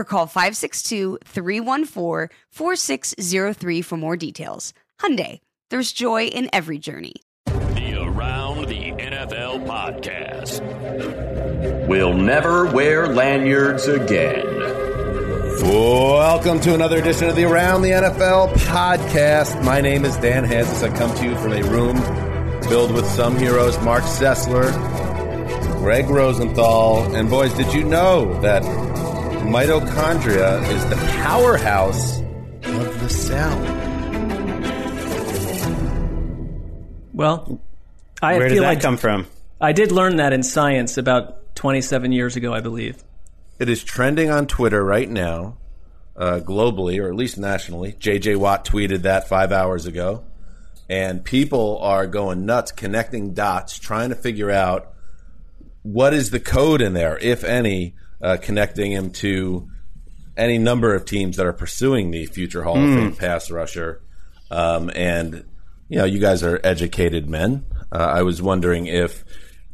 or call 562-314-4603 for more details. Hyundai, there's joy in every journey. The Around the NFL podcast. We'll never wear lanyards again. Welcome to another edition of the Around the NFL podcast. My name is Dan Hanzus. I come to you from a room filled with some heroes Marc Sessler, Gregg Rosenthal, and boys, did you know that mitochondria is the powerhouse of the cell? Well, I Where did feel that like come from? I did learn that in science about 27 years ago, I believe. It is trending on Twitter right now, uh, globally or at least nationally. JJ Watt tweeted that five hours ago, and people are going nuts, connecting dots, trying to figure out what is the code in there, if any, uh, connecting him to any number of teams that are pursuing the future Hall of Fame pass rusher. Um, and you know, you guys are educated men. Uh, I was wondering if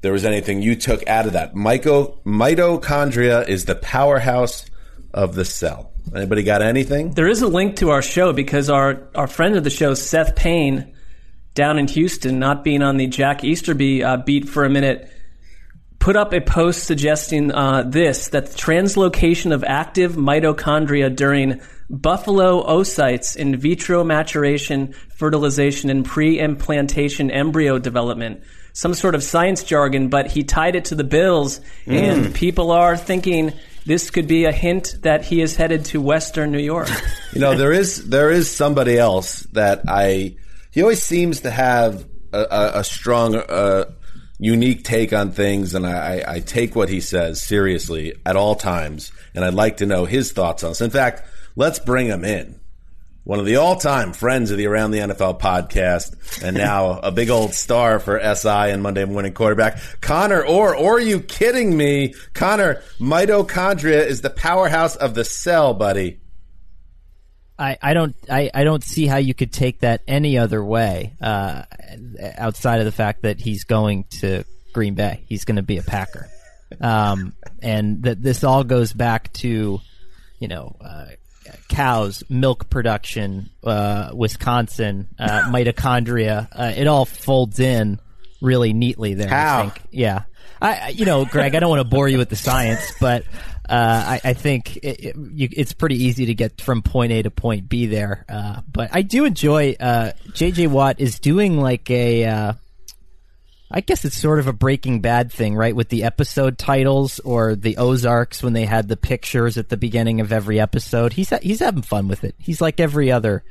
there was anything you took out of that. Myco- mitochondria is the powerhouse of the cell. Anybody got anything? There is a link to our show because our, our friend of the show, Seth Payne, down in Houston, not being on the Jack Easterby uh, beat for a minute, put up a post suggesting uh, this that the translocation of active mitochondria during buffalo oocytes in vitro maturation, fertilization, and pre implantation embryo development. Some sort of science jargon, but he tied it to the Bills, and people are thinking this could be a hint that he is headed to Western New York. You know, there is there is somebody else that I. He always seems to have a, a, a strong, uh, unique take on things, and I, I, take what he says seriously at all times. And I'd like to know his thoughts on this. In fact, let's bring him in. One of the all-time friends of the Around the NFL podcast, and now a big old star for SI and Monday Morning Quarterback, Conor. Orr, or are you kidding me, Conor? Mitochondria is the powerhouse of the cell, buddy. I, I don't I, I don't see how you could take that any other way uh, outside of the fact that he's going to Green Bay. He's going to be a Packer, um, and that this all goes back to you know uh, cows, milk production, uh, Wisconsin, uh, mitochondria. Uh, it all folds in really neatly there. How? I think. Yeah. I, you know, Gregg, I don't want to bore you with the science, but I, I think it, it, you, it's pretty easy to get from point A to point B there. Uh, but I do enjoy uh, JJ Watt is doing like a. Uh, I guess it's sort of a Breaking Bad thing, right? With the episode titles or the Ozarks when they had the pictures at the beginning of every episode. He's ha- he's having fun with it. He's like every other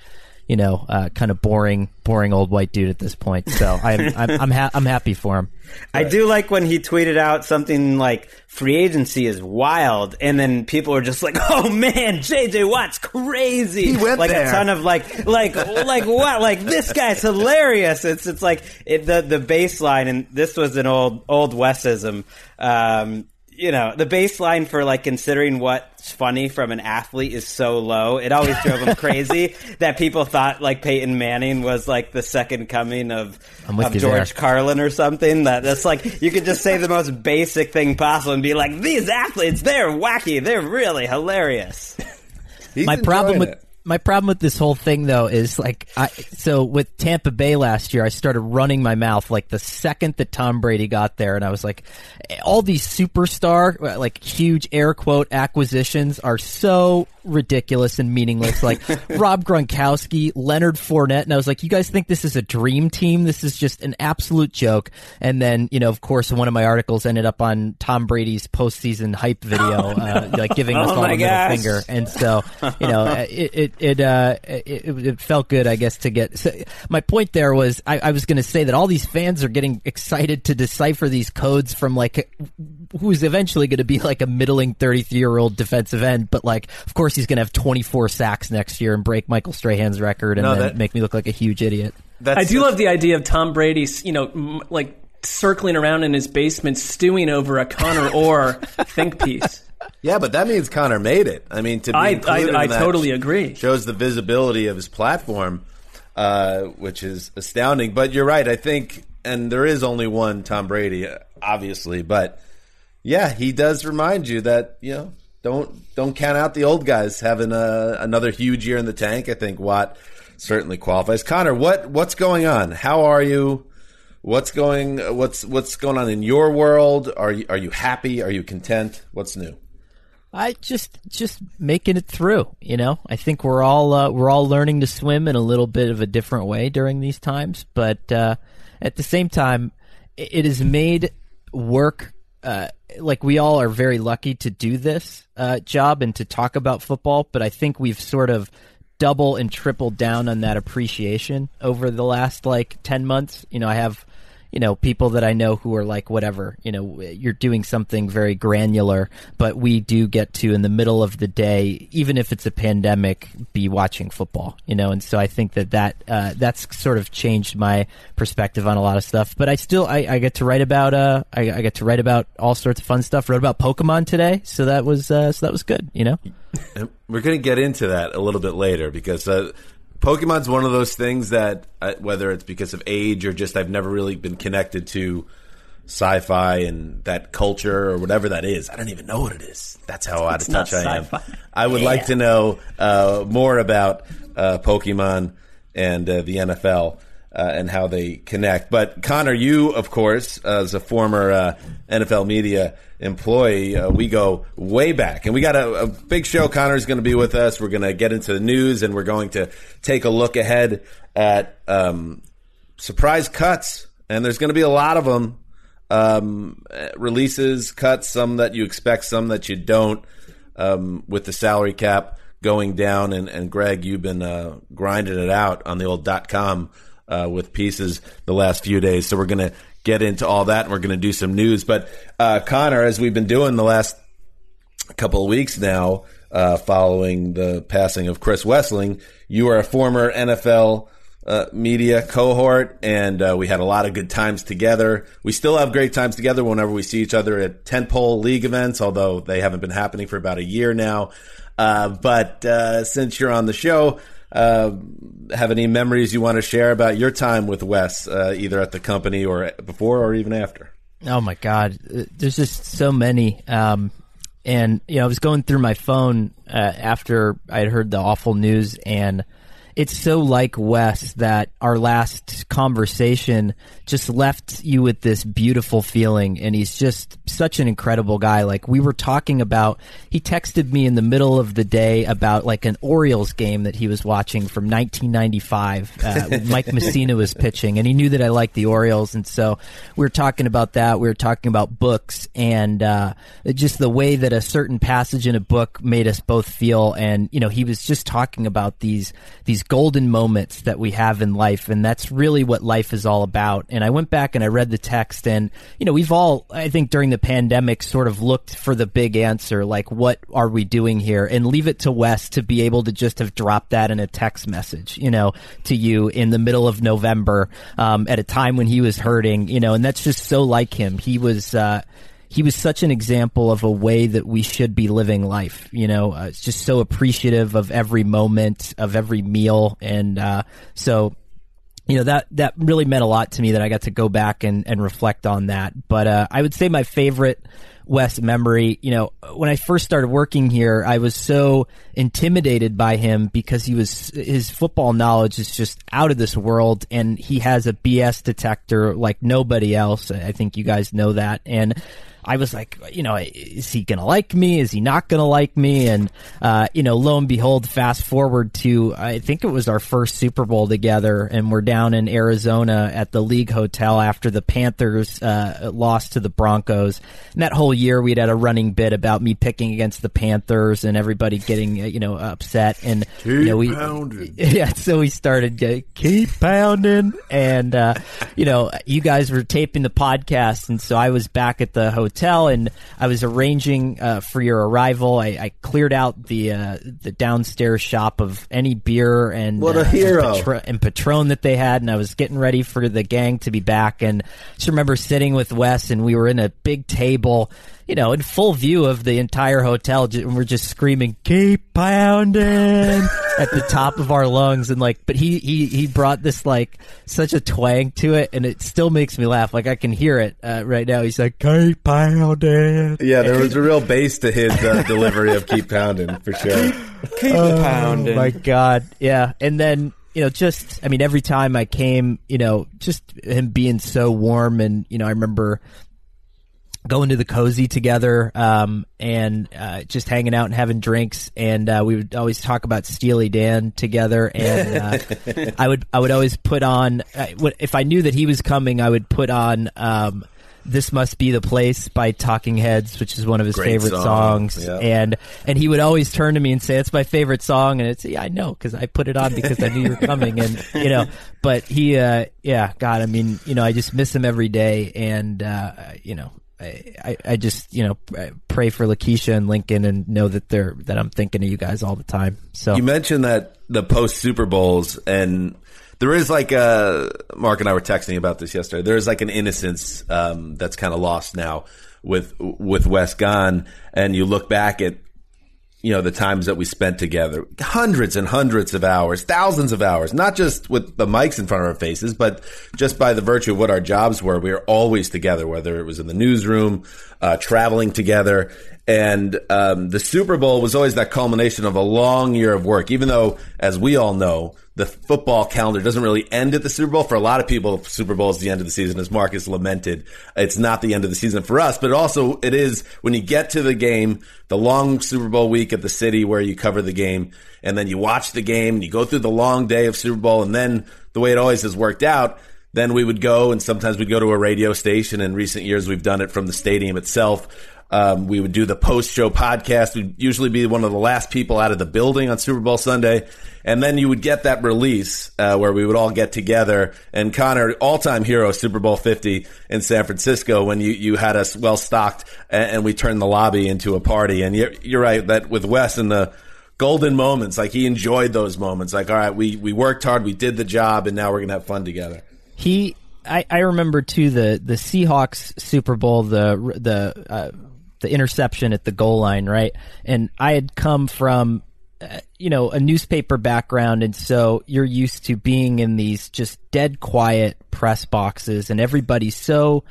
you know, uh, kind of boring, boring old white dude at this point. So I'm I'm I'm, ha- I'm happy for him. I do like when he tweeted out something like free agency is wild and then people are just like, "Oh man, JJ Watt's crazy." He went like there. a ton of like like like what? Like this guy's hilarious. It's it's like it, the the baseline and this was an old old Wesism. Um you know, the baseline for like considering what's funny from an athlete is so low. It always drove him crazy that people thought like Peyton Manning was like the second coming of, of George there. Carlin or something. That that's like you could just say the most basic thing possible and be like, these athletes, they're wacky, they're really hilarious. He's my problem with it. My problem with this whole thing though is like I so with Tampa Bay last year I started running my mouth like the second that Tom Brady got there and I was like all these superstar like huge air quote acquisitions are so ridiculous and meaningless. Like Rob Gronkowski, Leonard Fournette and I was like you guys think this is a dream team? This is just an absolute joke. And then you know of course one of my articles ended up on Tom Brady's postseason hype video uh, like giving us Oh all the middle finger. And so you know it it it, uh, it it felt good I guess to get so my point there was I, I was going to say that all these fans are getting excited to decipher these codes from like who's eventually going to be like a middling 33 year old defensive end. But like of course he's going to have 24 sacks next year and break Michael Strahan's record and No, then that- make me look like a huge idiot That's I do such- love the idea of Tom Brady, you know, m- like circling around in his basement, stewing over a Conor Orr think piece. Yeah, but that means Conor made it. I mean, to be I- included I- I in that totally agree. Shows the visibility of his platform, uh, which is astounding. But you're right. I think, and there is only one Tom Brady, uh, obviously, but yeah, he does remind you that you know don't don't count out the old guys having a, another huge year in the tank. I think Watt certainly qualifies. Conor, what what's going on? How are you? What's going what's what's going on in your world? Are you are you happy? Are you content? What's new? I just just making it through. You know, I think we're all uh, we're all learning to swim in a little bit of a different way during these times, but uh, at the same time, it has made work. Uh, like we all are very lucky to do this uh, job and to talk about football, but I think we've sort of double and triple down on that appreciation over the last like 10 months. You know, I have, you know, people that I know who are like, whatever, you know, you're doing something very granular, but we do get to in the middle of the day, even if it's a pandemic, be watching football, you know, and so I think that that, uh, that's sort of changed my perspective on a lot of stuff, but I still, I, I get to write about, uh, I, I get to write about all sorts of fun stuff, wrote about Pokemon today. So that was, uh, so that was good, you know? And we're going to get into that a little bit later because uh, Pokemon's one of those things that, uh, whether it's because of age or just I've never really been connected to sci-fi and that culture or whatever that is. I don't even know what it is. That's how out of touch I am. I would like to know uh, more about uh, Pokemon and uh, the NFL. Uh, and how they connect. But Conor, you, of course, as a former uh, NFL media employee, uh, we go way back, and we got a, a big show. Conor's going to be with us. We're going to get into the news, and we're going to take a look ahead at um, surprise cuts, and there's going to be a lot of them. Um, releases, cuts, some that you expect, some that you don't. Um, with the salary cap going down, and, and Gregg, you've been uh, grinding it out on the old dot com uh, with pieces the last few days. So we're going to get into all that, and we're going to do some news. But uh, Conor, as we've been doing the last couple of weeks now, uh, following the passing of Chris Wesseling, you are a former NFL uh, media cohort, and uh, we had a lot of good times together. We still have great times together whenever we see each other at tentpole league events, although they haven't been happening for about a year now. Uh, but uh, since you're on the show, uh, have any memories you want to share about your time with Wes, uh, either at the company or before or even after? Oh my God, Uh, there's just so many. Um, and you know, I was going through my phone uh, after I had heard the awful news, and it's so like Wes that our last conversation just left you with this beautiful feeling, and he's just such an incredible guy. Like we were talking about, he texted me in the middle of the day about like an Orioles game that he was watching from 1995. Uh, Mike Mussina was pitching, and he knew that I liked the Orioles, and so we were talking about that. We were talking about books and uh, just the way that a certain passage in a book made us both feel. And you know, he was just talking about these these golden moments that we have in life, and that's really what life is all about. And I went back and I read the text, and you know, we've all, I think, during the pandemic, sort of looked for the big answer, like what are we doing here, and leave it to Wes to be able to just have dropped that in a text message, you know, to you in the middle of November, um, at a time when he was hurting, you know, and that's just so like him. He was. Uh, he was such an example of a way that we should be living life. You know, uh, it's just so appreciative of every moment, of every meal, and uh, so you know that that really meant a lot to me that I got to go back and, and reflect on that. But uh, I would say my favorite Wes memory, you know, when I first started working here, I was so intimidated by him because he was his football knowledge is just out of this world, and he has a BS detector like nobody else. I think you guys know that, and I was like, you know, is he going to like me? Is he not going to like me? And, uh, you know, lo and behold, fast forward to, I think it was our first Super Bowl together and we're down in Arizona at the League Hotel after the Panthers, uh, lost to the Broncos. And that whole year we'd had a running bit about me picking against the Panthers and everybody getting, uh, you know, upset. And, keep you know, we, pounding. yeah, so we started uh, keep pounding, and uh, you know, you guys were taping the podcast, and so I was back at the hotel, and I was arranging uh, for your arrival. I, I cleared out the uh, the downstairs shop of any beer and What a uh, hero. and, Patro- and Patron that they had, and I was getting ready for the gang to be back, and I just remember sitting with Wes, and we were in a big table. You know, in full view of the entire hotel, and we're just screaming, "Keep pounding!" at the top of our lungs, and like, but he he he brought this like such a twang to it, and it still makes me laugh. Like I can hear it uh, right now. He's like, "Keep pounding." Yeah, there was a real bass to his uh, delivery of "Keep Pounding" for sure. Keep Oh pounding. my god, yeah. And then you know, just I mean, every time I came, you know, just him being so warm, and you know, I remember going to the cozy together um, and uh, just hanging out and having drinks and uh, we would always talk about Steely Dan together and uh, I would I would always put on uh, if I knew that he was coming I would put on um, this must be the place by Talking Heads which is one of his Great favorite song, songs. Yeah. and and he would always turn to me and say it's my favorite song. And it's yeah I know because I put it on because I knew you were coming. And you know but he uh yeah God I mean you know I just miss him every day. And uh you know I, I, just you know pray for Lakeisha and Lincoln and know that they're that I'm thinking of you guys all the time so You mentioned that the post Super Bowls, and there is like a Mark and I were texting about this yesterday. There is like an innocence um, that's kind of lost now with with Wes gone, and you look back at you know the times that we spent together, hundreds and hundreds of hours, thousands of hours, not just with the mics in front of our faces, but just by the virtue of what our jobs were. We were always together, whether it was in the newsroom, uh, traveling together. And um, the Super Bowl was always that culmination of a long year of work, even though, as we all know, the football calendar doesn't really end at the Super Bowl. For a lot of people, Super Bowl is the end of the season, as Marcus lamented. It's not the end of the season for us, but also it is when you get to the game, the long Super Bowl week at the city where you cover the game, and then you watch the game, and you go through the long day of Super Bowl, and then the way it always has worked out, then we would go, and sometimes we'd go to a radio station. In recent years, we've done it from the stadium itself. Um, we would do the post show podcast. We'd usually be one of the last people out of the building on Super Bowl Sunday. And then you would get that release uh, where we would all get together. And Conor, all time hero, Super Bowl 50 in San Francisco, when you, you had us well stocked and, and we turned the lobby into a party. And you're, you're right that with Wes and the golden moments, like he enjoyed those moments. Like, all right, we, we worked hard, we did the job, and now we're going to have fun together. he I, I remember too the the Seahawks Super Bowl the the uh, the interception at the goal line right and I had come from uh, you know a newspaper background and so you're used to being in these just dead quiet press boxes and everybody's so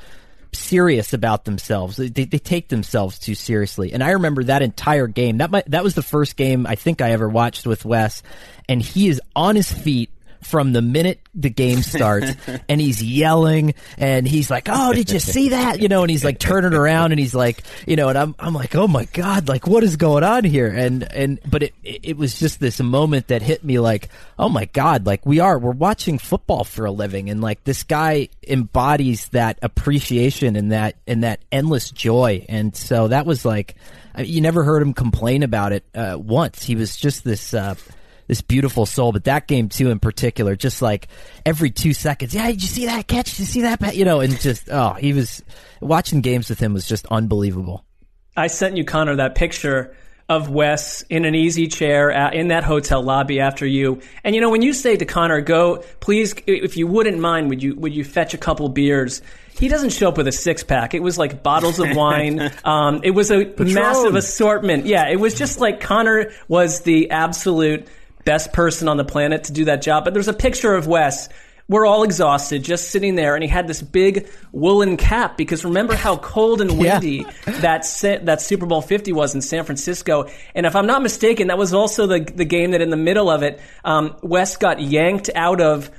serious about themselves. They, they take themselves too seriously. And I remember that entire game. That might, that was the first game I think I ever watched with Wes, and he is on his feet from the minute the game starts and he's yelling and he's like, "Oh, did you see that?" you know, and he's like turning around and he's like, you know, and I'm I'm like, "Oh my god, like what is going on here?" And and but it it was just this moment that hit me like, "Oh my god, like we are we're watching football for a living and like this guy embodies that appreciation and that and that endless joy." And so that was like I- you never heard him complain about it uh, once. He was just this uh, this beautiful soul. But that game too, in particular, just like every two seconds, yeah, did you see that catch? Did you see that? You know, and just oh, he was watching games with him was just unbelievable. I sent you Conor that picture of Wes in an easy chair in that hotel lobby after you. And you know, when you say to Conor, "Go, please, if you wouldn't mind, would you would you fetch a couple beers?" He doesn't show up with a six pack. It was like bottles of wine. Um, it was a Patron. massive assortment. Yeah, it was just like Conor was the absolute best person on the planet to do that job. But there's a picture of Wes we're all exhausted, just sitting there, and he had this big woolen cap because remember how cold and windy Yeah. that that Super Bowl Fifty was in San Francisco. And if I'm not mistaken, that was also the the game that in the middle of it, um, Wes got yanked out of.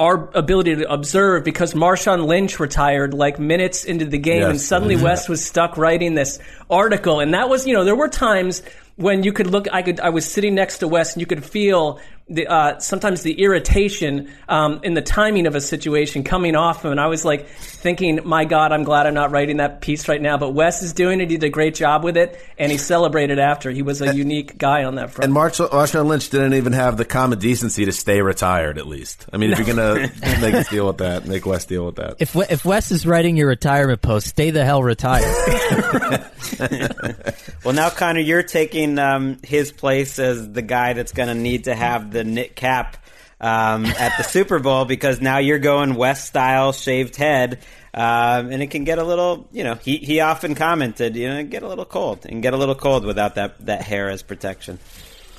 Our ability to observe because Marshawn Lynch retired like minutes into the game, Yes. and suddenly Yeah. Wes was stuck writing this article. And that was, you know, there were times when you could look. I could. I was sitting next to Wes, and you could feel the uh, sometimes the irritation um, in the timing of a situation coming off him. And I was like thinking, "My God, I'm glad I'm not writing that piece right now." But Wes is doing it. He did a great job with it, and he celebrated after. He was a unique guy on that front. And Marshall, Marshawn Lynch didn't even have the common decency to stay retired. At least, I mean, if you're gonna make us deal with that, make Wes deal with that. If if Wes is writing your retirement post, stay the hell retired. Well, now Conor, you're taking um, his place as the guy that's going to need to have the knit cap um, at the Super Bowl because now you're going Wes style shaved head. Um, and it can get a little, you know, he, he often commented, you know, get a little cold and get a little cold without that, that hair as protection.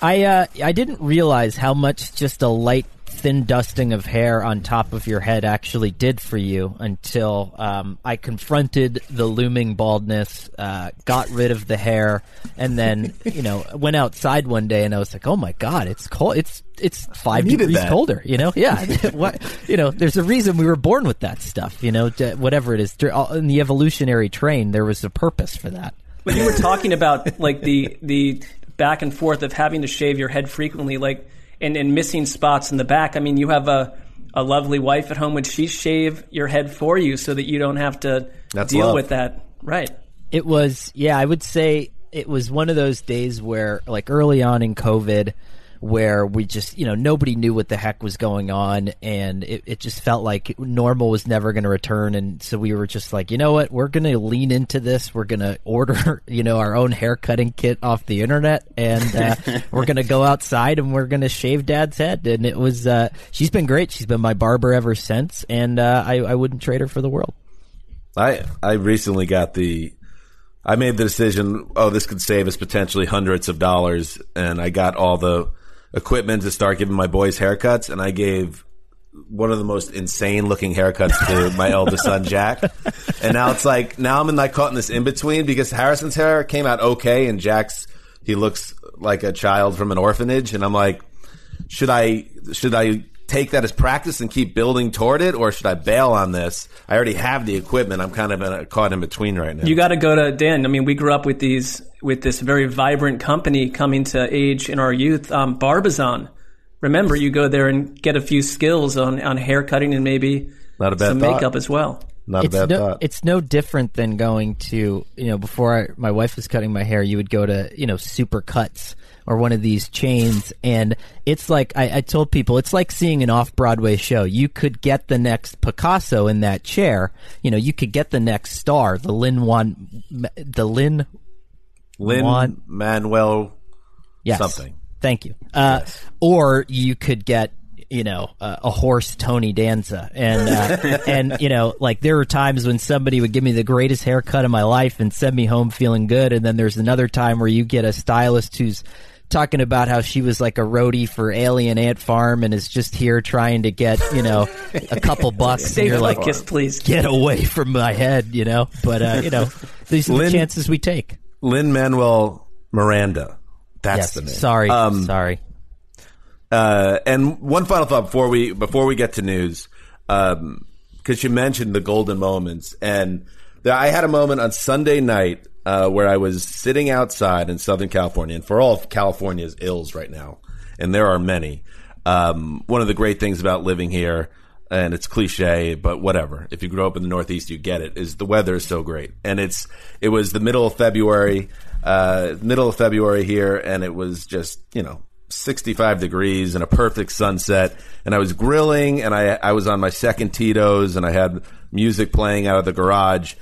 I uh, I didn't realize how much just a light, thin dusting of hair on top of your head actually did for you until um, I confronted the looming baldness, uh, got rid of the hair, and then you know went outside one day and I was like, oh my god, it's cold. It's it's five degrees that. colder. You know, yeah. what you know, there's a reason we were born with that stuff. You know, d- whatever it is in the evolutionary train, there was a purpose for that. When you were talking about like the the back and forth of having to shave your head frequently, like and, and missing spots in the back. I mean, you have a a lovely wife at home. Would she shave your head for you so that you don't have to That's deal love. with that? Right. It was, yeah, I would say it was one of those days where, like early on in COVID, where we just, you know, nobody knew what the heck was going on, and it, it just felt like normal was never going to return. And so we were just like, you know what, we're going to lean into this. We're going to order, you know, our own hair cutting kit off the internet, and uh, we're going to go outside and we're going to shave dad's head. And it was, uh, she's been great. She's been my barber ever since, and uh, I, I wouldn't trade her for the world. I I recently got the. I made the decision. Oh, this could save us potentially hundreds of dollars, and I got all the equipment to start giving my boys haircuts, and I gave one of the most insane looking haircuts to my eldest son Jack. And now it's like now I'm in like caught in this in between because Harrison's hair came out okay, and Jack's he looks like a child from an orphanage, and I'm like, should I should I take that as practice and keep building toward it, or should I bail on this? I already have the equipment. I'm kind of in a, caught in between right now. You got to go to Dan. I mean, we grew up with these with this very vibrant company coming to age in our youth, um, Barbizon. Remember, you go there and get a few skills on on hair cutting and maybe Not a bad some thought. makeup as well. Not a it's bad no, thought. It's no different than going to you know before I, my wife was cutting my hair, you would go to you know Super Cuts or one of these chains, and it's like I, I told people it's like seeing an off Broadway show. You could get the next Picasso in that chair. You know, you could get the next star, the Lin Wan, the Lin Lin Juan- Manuel yes. something. Thank you. Uh, Or you could get, you know, uh, a horse Tony Danza, and uh, and you know, like there were times when somebody would give me the greatest haircut of my life and send me home feeling good, and then there's another time where you get a stylist who's talking about how she was like a roadie for Alien Ant Farm and is just here trying to get you know a couple bucks, and you're like, kiss, please. get away from my head, you know. But uh, you know, these are the chances we take. Lin Manuel Miranda. That's Yes, the name. sorry, Um, sorry. Uh, and one final thought before we before we get to news, because you mentioned the golden moments, and there, I had a moment on Sunday night uh, where I was sitting outside in Southern California, and for all of California's ills right now, and there are many. Um, one of the great things about living here, and it's cliche, but whatever. If you grew up in the Northeast, you get it. Is the weather is so great, and it's it was the middle of February, uh, middle of February here, and it was just you know 65 degrees and a perfect sunset, and I was grilling, and I I was on my second Tito's, and I had music playing out of the garage,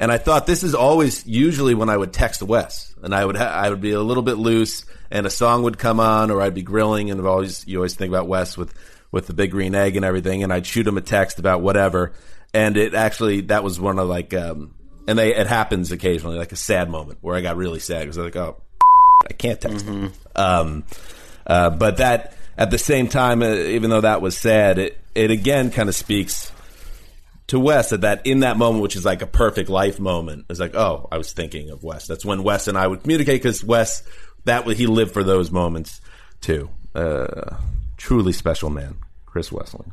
and I thought this is always usually when I would text Wes, and I would ha- I would be a little bit loose, and a song would come on, or I'd be grilling, and always you always think about Wes with with the big green egg and everything, and I'd shoot him a text about whatever, and it actually that was one of like um, and they it happens occasionally like a sad moment where I got really sad because I was like oh I can't text him. Um, uh, but that at the same time, uh, even though that was sad, it it again kind of speaks to Wes that that in that moment, which is like a perfect life moment, is like oh I was thinking of Wes. That's when Wes and I would communicate because Wes that he lived for those moments too. Uh, truly special man, Chris Wesseling.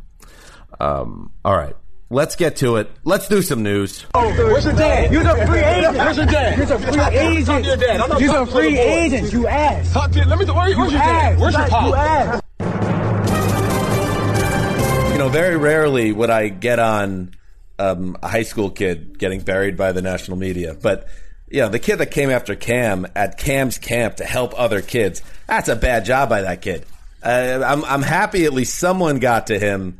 Um, all right. Let's get to it. Let's do some news. Oh, Where's your dad? You're a free agent. Where's your dad? You're a free agent. Talk to your dad. You're a free little agent. You ass. Talk to, let me. Where, where's your dad? ass. Where's your You ass. You know, very rarely would I get on um, a high school kid getting buried by the national media, but you know, the kid that came after Cam at Cam's camp to help other kids, that's a bad job by that kid. Uh, I'm, I'm happy at least someone got to him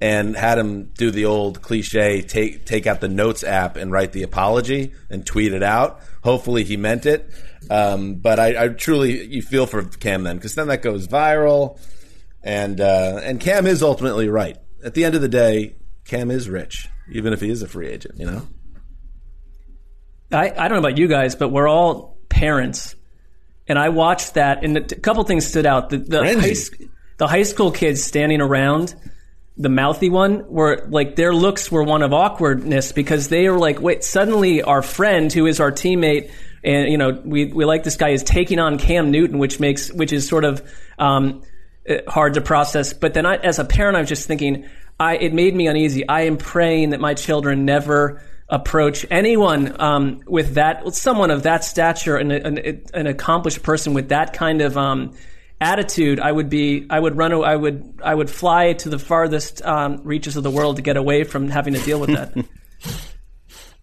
and had him do the old cliche take take out the notes app and write the apology and tweet it out. Hopefully he meant it. Um, but I, I truly you feel for Cam then because then that goes viral, and uh, and Cam is ultimately right. At the end of the day, Cam is rich, even if he is a free agent. You know. I, I don't know about you guys, but we're all parents. And I watched that, and a couple things stood out. The, the, high, the high school kids standing around, the mouthy one, were like their looks were one of awkwardness because they were like, wait, suddenly our friend who is our teammate, and you know, we, we like this guy is taking on Cam Newton, which makes, which is sort of, um, uh, hard to process. But then I, as a parent, I was just thinking, I, it made me uneasy. I am praying that my children never approach anyone um, with that, someone of that stature, and an, an accomplished person with that kind of um, attitude. I would be, I would run, I would, I would fly to the farthest um, reaches of the world to get away from having to deal with that.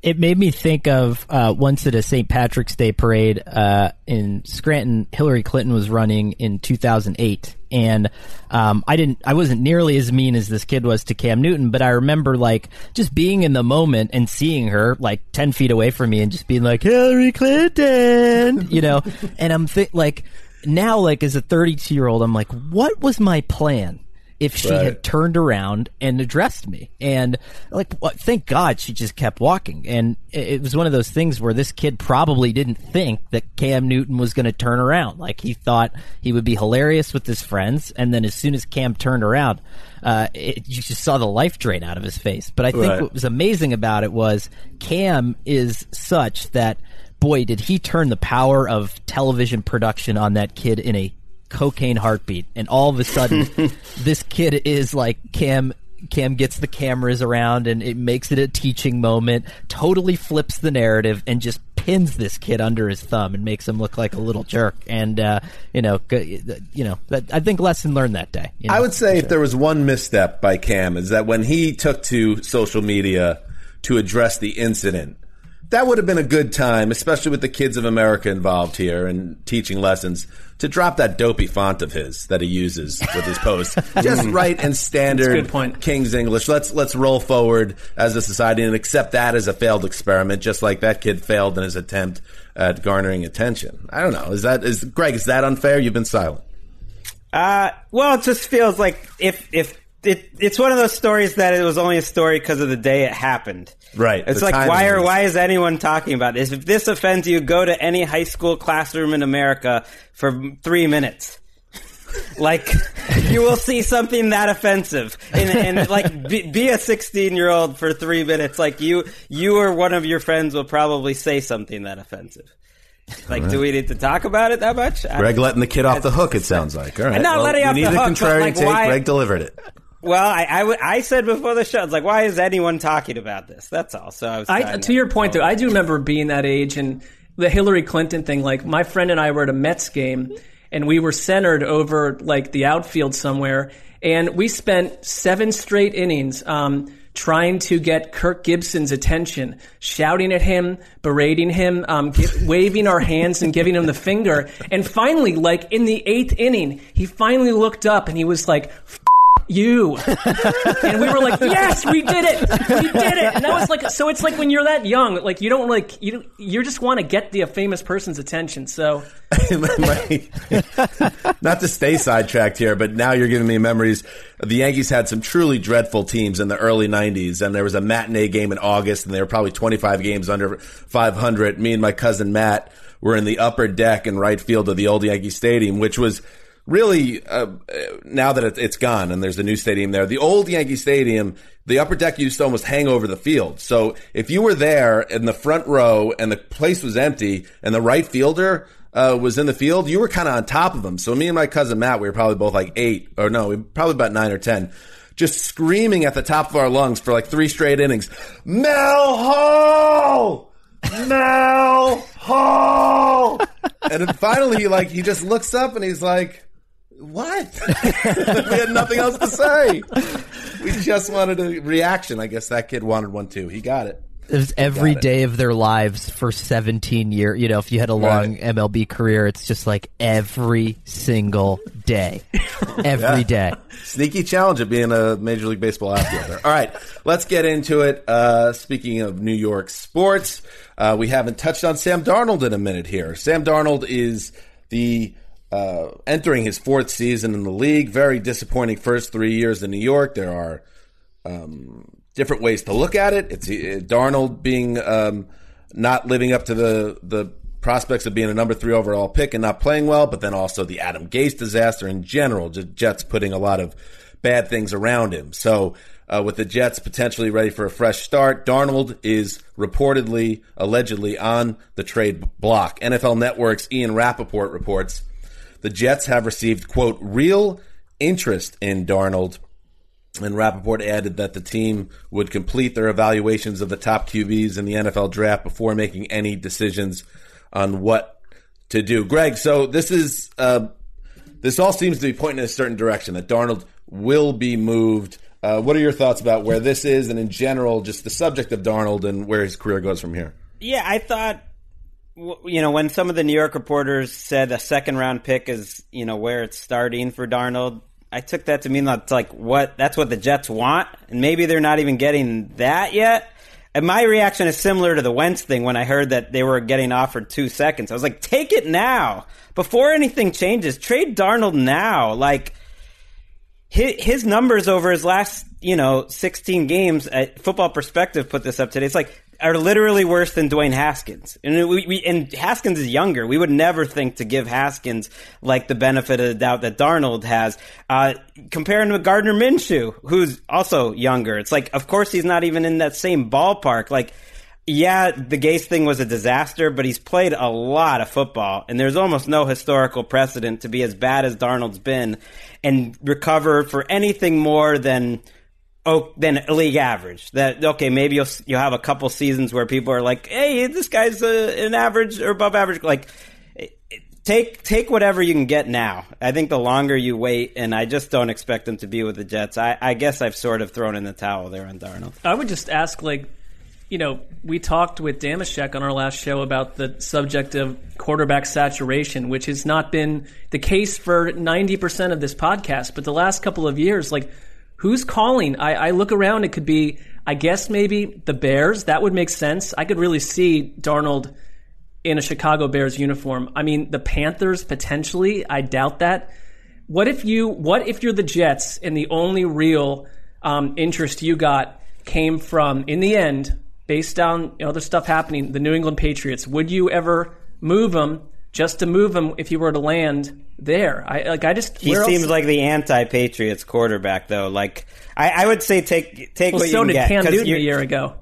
It made me think of uh, once at a St. Patrick's Day parade uh, in Scranton. Hillary Clinton was running in 2008, and um, I didn't. I wasn't nearly as mean as this kid was to Cam Newton, but I remember like just being in the moment and seeing her like 10 feet away from me and just being like Hillary Clinton, you know. and I'm thi- like now, like as a 32 year old, I'm like, what was my plan? If she Right. had turned around and addressed me. And like, thank God she just kept walking. And it, was one of those things where this kid probably didn't think that Cam Newton was going to turn around. Like he thought he would be hilarious with his friends. And then as soon as Cam turned around, uh, it, you just saw the life drain out of his face. But I think Right. what was amazing about it was Cam is such that boy, did he turn the power of television production on that kid in a cocaine heartbeat. And all of a sudden, this kid is like Cam. Cam gets the cameras around and it makes it a teaching moment, totally flips the narrative and just pins this kid under his thumb and makes him look like a little jerk. And, uh, you know, you know, I think lesson learned that day. you I would say for if there was one misstep by Cam is that when he took to social media to address the incident, that would have been a good time, especially with the kids of America involved here and teaching lessons, to drop that dopey font of his that he uses with his posts. Just write in standard good point. King's English. Let's let's roll forward as a society and accept that as a failed experiment, just like that kid failed in his attempt at garnering attention. I don't know. Is that is Gregg? Is that unfair? You've been silent. Uh, well, it just feels like if if it, it's one of those stories that it was only a story because of the day it happened. Right. It's The like why is are why is anyone talking about this? If this offends you, go to any high school classroom in America for three minutes. like you will see something that offensive, and, and like be, be a sixteen year old for three minutes. Like you, you or one of your friends will probably say something that offensive. Like, do we need to talk about it that much? Gregg letting the kid off the hook. It sounds like. All right. I'm not well, letting off the a hook, contrarian like, take. why- Gregg delivered it. Well, I I said before the show, it's like, why is anyone talking about this? That's all. So I was. I, to your point, though, I do remember being that age and the Hillary Clinton thing. Like my friend and I were at a Mets game, and we were centered over like the outfield somewhere, and we spent seven straight innings um, trying to get Kirk Gibson's attention, shouting at him, berating him, um, waving our hands and giving him the finger. And finally, like in the eighth inning, he finally looked up and he was like, you. and we were like, yes, we did it. We did it. And that was like, so it's like when you're that young, like you don't like, you, you just want to get the uh, famous person's attention. So Not to stay sidetracked here, but now you're giving me memories. The Yankees had some truly dreadful teams in the early 90s, and there was a matinee game in August, and they were probably 25 games under 500. Me and my cousin Matt were in the upper deck in right field of the old Yankee Stadium, which was really, uh, now that it- it's gone and there's a new stadium there, the old Yankee Stadium, the upper deck used to almost hang over the field. So if you were there in the front row and the place was empty and the right fielder, uh, was in the field, you were kind of on top of him. So me and my cousin Matt, we were probably both like eight or no, we probably about nine or 10, just screaming at the top of our lungs for like three straight innings. Mel Hall! Mel Hall! and then finally, he like, he just looks up and he's like, what? we had nothing else to say. We just wanted a reaction. I guess that kid wanted one too. He got it. It was every day of their lives for 17 years. You know, if you had a long Right. MLB career, it's just like every single day. every day. Sneaky challenge of being a Major League Baseball outfielder. All right, let's get into it. Uh, speaking of New York sports, uh, we haven't touched on Sam Darnold in a minute here. Sam Darnold is the uh, entering his fourth season in the league. Very disappointing first three years in New York. There are um, different ways to look at it. It's uh, Darnold being um, not living up to the the prospects of being a number three overall pick and not playing well, but then also the Adam Gase disaster in general. The Jets putting a lot of bad things around him. So. Uh, with the Jets potentially ready for a fresh start, Darnold is reportedly, allegedly on the trade block. NFL Network's Ian Rapoport reports the Jets have received, quote, real interest in Darnold. And Rapoport added that the team would complete their evaluations of the top QBs in the NFL draft before making any decisions on what to do. Gregg, so this is uh, this all seems to be pointing in a certain direction that Darnold will be moved. Uh, what are your thoughts about where this is, and in general, just the subject of Darnold and where his career goes from here? Yeah, I thought, you know, when some of the New York reporters said a second round pick is, you know, where it's starting for Darnold, I took that to mean that's like what that's what the Jets want, and maybe they're not even getting that yet. And my reaction is similar to the Wentz thing when I heard that they were getting offered two seconds. I was like, take it now before anything changes. Trade Darnold now, like his, his numbers over his last, you know, 16 games at Football Perspective put this up today. It's like are literally worse than Dwayne Haskins. And we, we and Haskins is younger. We would never think to give Haskins like the benefit of the doubt that Darnold has. Uh, comparing with Gardner Minshew, who's also younger. It's like, of course, he's not even in that same ballpark. Like, yeah, the Gase thing was a disaster, but he's played a lot of football, and there's almost no historical precedent to be as bad as Darnold's been and recover for anything more than oh than league average. That okay, maybe you'll you'll have a couple seasons where people are like, hey, this guy's a, an average or above average. Like, eh, eh, take take whatever you can get now. I think the longer you wait, and I just don't expect him to be with the Jets. I, I guess I've sort of thrown in the towel there on Darnold. I would just ask, like, you know, we talked with Dameshek on our last show about the subject of quarterback saturation, which has not been the case for 90% of this podcast. But the last couple of years, like, who's calling? I, I look around, it could be, I guess, maybe the Bears. That would make sense. I could really see Darnold in a Chicago Bears uniform. I mean, the Panthers potentially. I doubt that. What if you? What if you're the Jets and the only real um, interest you got came from, in the end, based on you know, other stuff happening, the New England Patriots? Would you ever move them just to move them if you were to land there? I like. I just He where else- seems like the anti-Patriots quarterback, though. Like I, I would say, take take Well, what so you can did get. Cam Newton a year ago.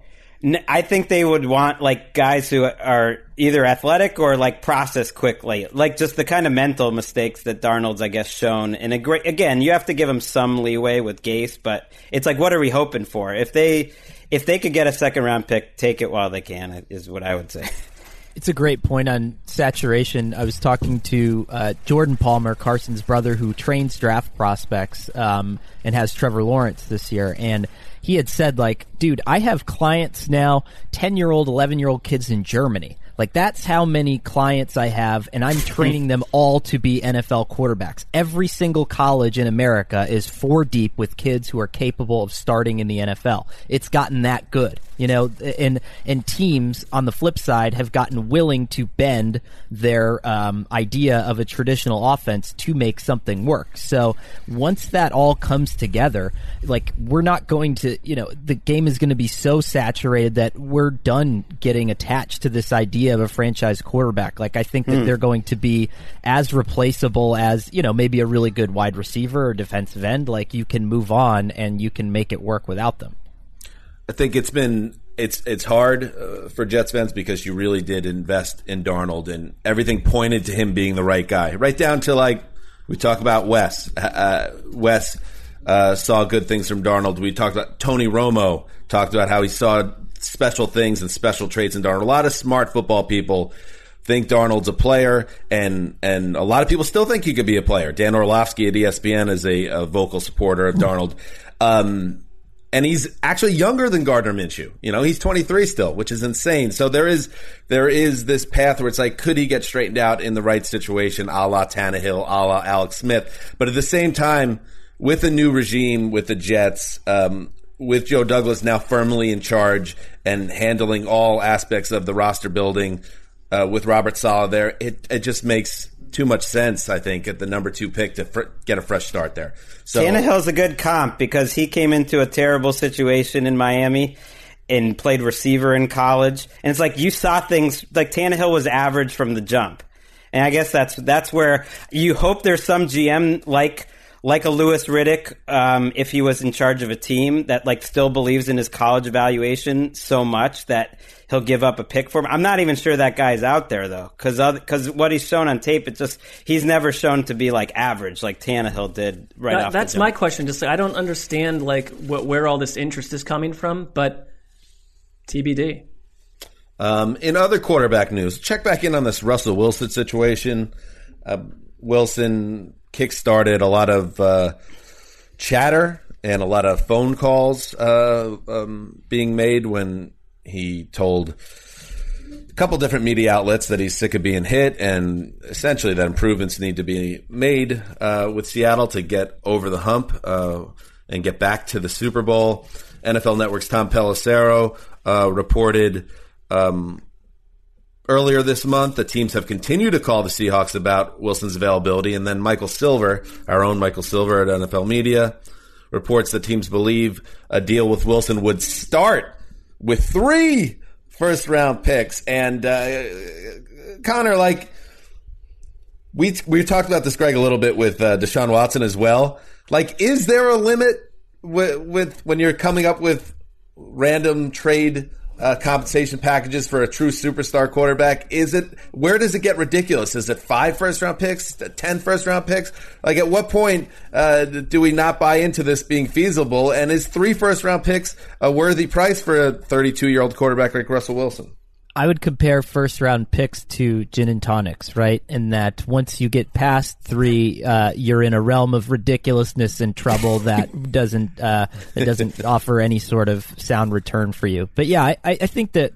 I think they would want like guys who are either athletic or like process quickly, like just the kind of mental mistakes that Darnold's, I guess, shown. And a great again, you have to give him some leeway with Gase, but it's like, what are we hoping for? If they if they could get a second round pick, take it while they can. Is what I would say. It's a great point on saturation. I was talking to uh, Jordan Palmer, Carson's brother, who trains draft prospects um, and has Trevor Lawrence this year, and he had said like, dude, I have clients now, 10 year old, 11 year old kids in Germany. Like that's how many clients I have, and I'm training them all to be NFL quarterbacks. Every single college in America is four deep with kids who are capable of starting in the NFL. It's gotten that good, you know, and and teams on the flip side have gotten willing to bend their um, idea of a traditional offense to make something work. So once that all comes together, like we're not going to, you know, the game is going to be so saturated that we're done getting attached to this idea of a franchise quarterback. Like I think that Hmm. they're going to be as replaceable as, you know, maybe a really good wide receiver or defensive end. Like you can move on and you can make it work without them. I think it's been it's it's hard uh, for Jets fans because you really did invest in Darnold and everything pointed to him being the right guy, right down to like we talk about Wes. Uh, Wes uh, saw good things from Darnold. We talked about Tony Romo talked about how he saw special things and special traits in Darnold. A lot of smart football people think Darnold's a player, and and a lot of people still think he could be a player. Dan Orlovsky at ESPN is a, a vocal supporter of Darnold. Um, and he's actually younger than Gardner Minshew. You know, he's 23 still, which is insane. So there is there is this path where it's like, could he get straightened out in the right situation, a la Tannehill, a la Alex Smith? But at the same time, with a new regime with the Jets, um, with Joe Douglas now firmly in charge and handling all aspects of the roster building, uh, with Robert Saleh there, it it just makes too much sense. I think at the number two pick to fr- get a fresh start there. So Tannehill's a good comp because he came into a terrible situation in Miami and played receiver in college. And it's like you saw things like Tannehill was average from the jump. And I guess that's that's where you hope there's some GM like like a Louis Riddick, um, if he was in charge of a team that like still believes in his college evaluation so much that he'll give up a pick for him. I'm not even sure that guy's out there though, because because what he's shown on tape, it's just he's never shown to be like average like Tannehill did right That- off. that's jump. my question. Just like, I don't understand like wh- where all this interest is coming from, but TBD. Um, in other quarterback news, check back in on this Russell Wilson situation. Uh, Wilson kickstarted a lot of uh, chatter and a lot of phone calls uh, um, being made when he told a couple different media outlets that he's sick of being hit and essentially that improvements need to be made uh, with Seattle to get over the hump uh, and get back to the Super Bowl. NFL Network's Tom Pelissero uh, reported um, earlier this month the teams have continued to call the Seahawks about Wilson's availability, and then Michael Silver, our own Michael Silver at NFL Media, reports that teams believe a deal with Wilson would start with three first round picks. And uh, Conor, like we we talked about this, Gregg, a little bit with uh, Deshaun Watson as well. Like, is there a limit with, with when you're coming up with random trade uh, compensation packages for a true superstar quarterback? Is it where does it get ridiculous? Is it five first round picks, ten first round picks? Like, at what point uh, do we not buy into this being feasible? And is three first round picks a worthy price for a 32 year old quarterback like Russell Wilson? I would compare first round picks to gin and tonics, right? In that once you get past three, uh, you're in a realm of ridiculousness and trouble that doesn't uh, that doesn't offer any sort of sound return for you. But yeah, I, I think that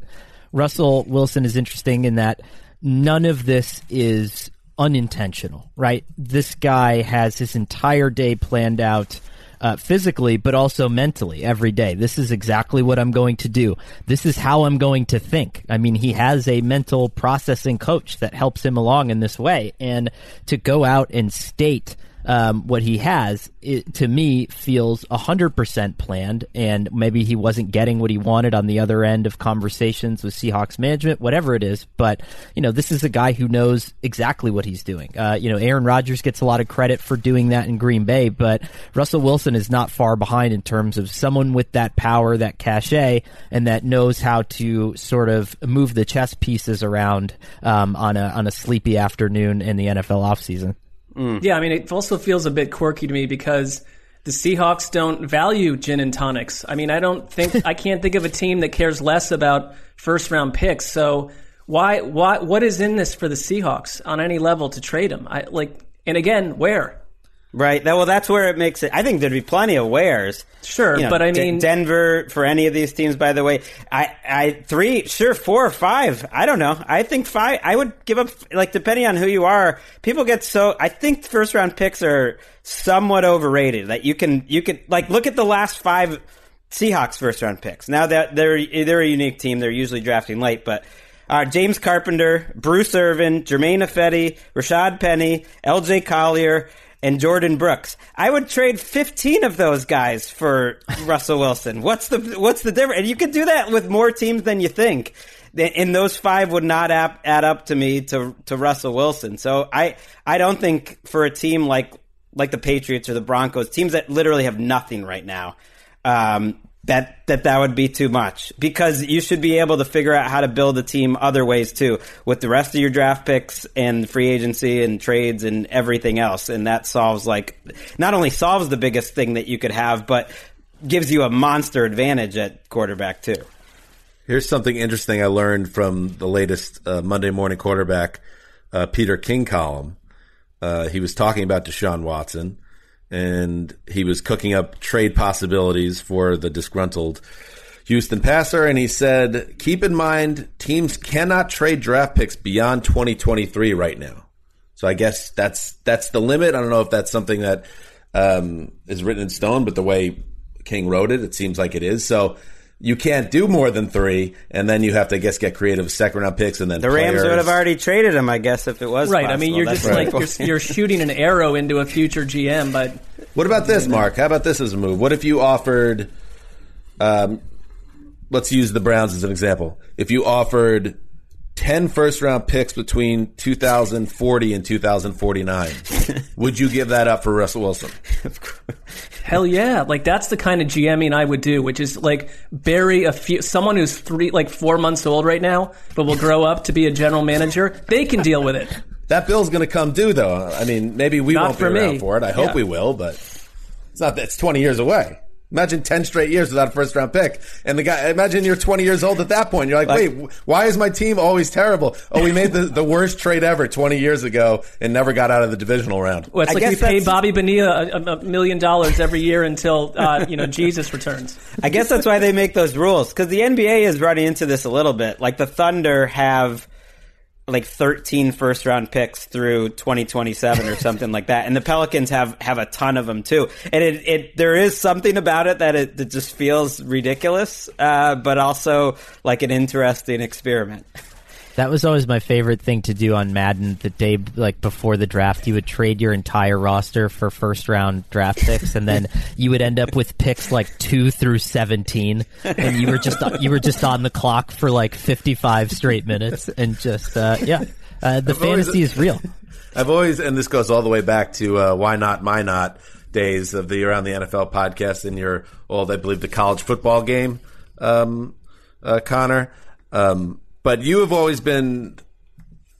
Russell Wilson is interesting in that none of this is unintentional, right? This guy has his entire day planned out uh, physically, but also mentally every day. This is exactly what I'm going to do. This is how I'm going to think. I mean, he has a mental processing coach that helps him along in this way. And to go out and state um, what he has, it, to me, feels 100% planned. And maybe he wasn't getting what he wanted on the other end of conversations with Seahawks management, whatever it is. But, you know, this is a guy who knows exactly what he's doing. Uh, you know, Aaron Rodgers gets a lot of credit for doing that in Green Bay, but Russell Wilson is not far behind in terms of someone with that power, that cachet, and that knows how to sort of move the chess pieces around um, on a on a sleepy afternoon in the NFL offseason. Mm. Yeah, I mean, it also feels a bit quirky to me because the Seahawks don't value gin and tonics. I mean, I don't think I can't think of a team that cares less about first round picks. So why, why, what is in this for the Seahawks on any level to trade him? I like, and again, where? Right. That, well, that's where it makes it. I think there'd be plenty of wares. Sure, You know, but I mean, Denver for any of these teams. By the way, I, I three, sure, four or five. I don't know. I think five. I would give up. Like depending on who you are, people get so. I think first round picks are somewhat overrated. That you can you can like look at the last five Seahawks first round picks. Now that they're they're a unique team, they're usually drafting late, but. Uh, James Carpenter, Bruce Irvin, Germain Ifedi, Rashaad Penny, L.J. Collier, and Jordyn Brooks. I would trade 15 of those guys for Russell Wilson. What's the what's the difference? And you could do that with more teams than you think. And those five would not add, add up to me to to Russell Wilson. So I I don't think for a team like like the Patriots or the Broncos, teams that literally have nothing right now, um, that that that would be too much. Because you should be able to figure out how to build a team other ways too with the rest of your draft picks and free agency and trades and everything else. And that solves like not only solves the biggest thing that you could have but gives you a monster advantage at quarterback too. Here's something interesting I learned from the latest uh, Monday Morning Quarterback uh, Peter King column. Uh, he was talking about Deshaun Watson, and he was cooking up trade possibilities for the disgruntled Houston passer. And he said, "Keep in mind, teams cannot trade draft picks beyond 2023 right now. So I guess that's that's the limit. I don't know if that's something that um, is written in stone, but the way King wrote it, it seems like it is. So." You can't do more than three, and then you have to, I guess, get creative second round picks, and then the Rams players. would have already traded him I guess if it was right. I mean, you're That's just like you're, you're shooting an arrow into a future GM, but What about this, Marc? How about this as a move? What if you offered, um, let's use the Browns as an example. If you offered 10 first round picks between 2040 and 2049, would you give that up for Russell Wilson? Hell yeah! Like that's the kind of GMing I would do, which is like bury a few someone who's three, like four months old right now, but will grow up to be a general manager. They can deal with it. That bill's going to come due, though. I mean, maybe we Not won't be for me. around for it. I hope Yeah. we will, but it's not. That it's 20 years away. Imagine 10 straight years without a first round pick. And the guy, imagine you're 20 years old at that point. You're like, wait, why is my team always terrible? Oh, we made the, the worst trade ever 20 years ago and never got out of the divisional round. Well, it's I like we pay Bobby Bonilla a, a- a million dollars every year until uh, you know Jesus returns. I guess that's why they make those rules because the NBA is running into this a little bit. Like the Thunder have like 13 first round picks through 2027 or something like that, and the Pelicans have have a ton of them too. And it, it there is something about it that it, that just feels ridiculous, uh, but also like an interesting experiment. That was always my favorite thing to do on Madden. The day like before the draft, you would trade your entire roster for first round draft picks, and then you would end up with picks like two through seventeen, and you were just you were just on the clock for like fifty five straight minutes, and just uh, yeah, uh, the I've always- fantasy is real. I've always, and this goes all the way back to uh, why not, my not days of the around the NFL podcast in your old, I believe, the college football game, um, uh, Conor. Um, but you have always been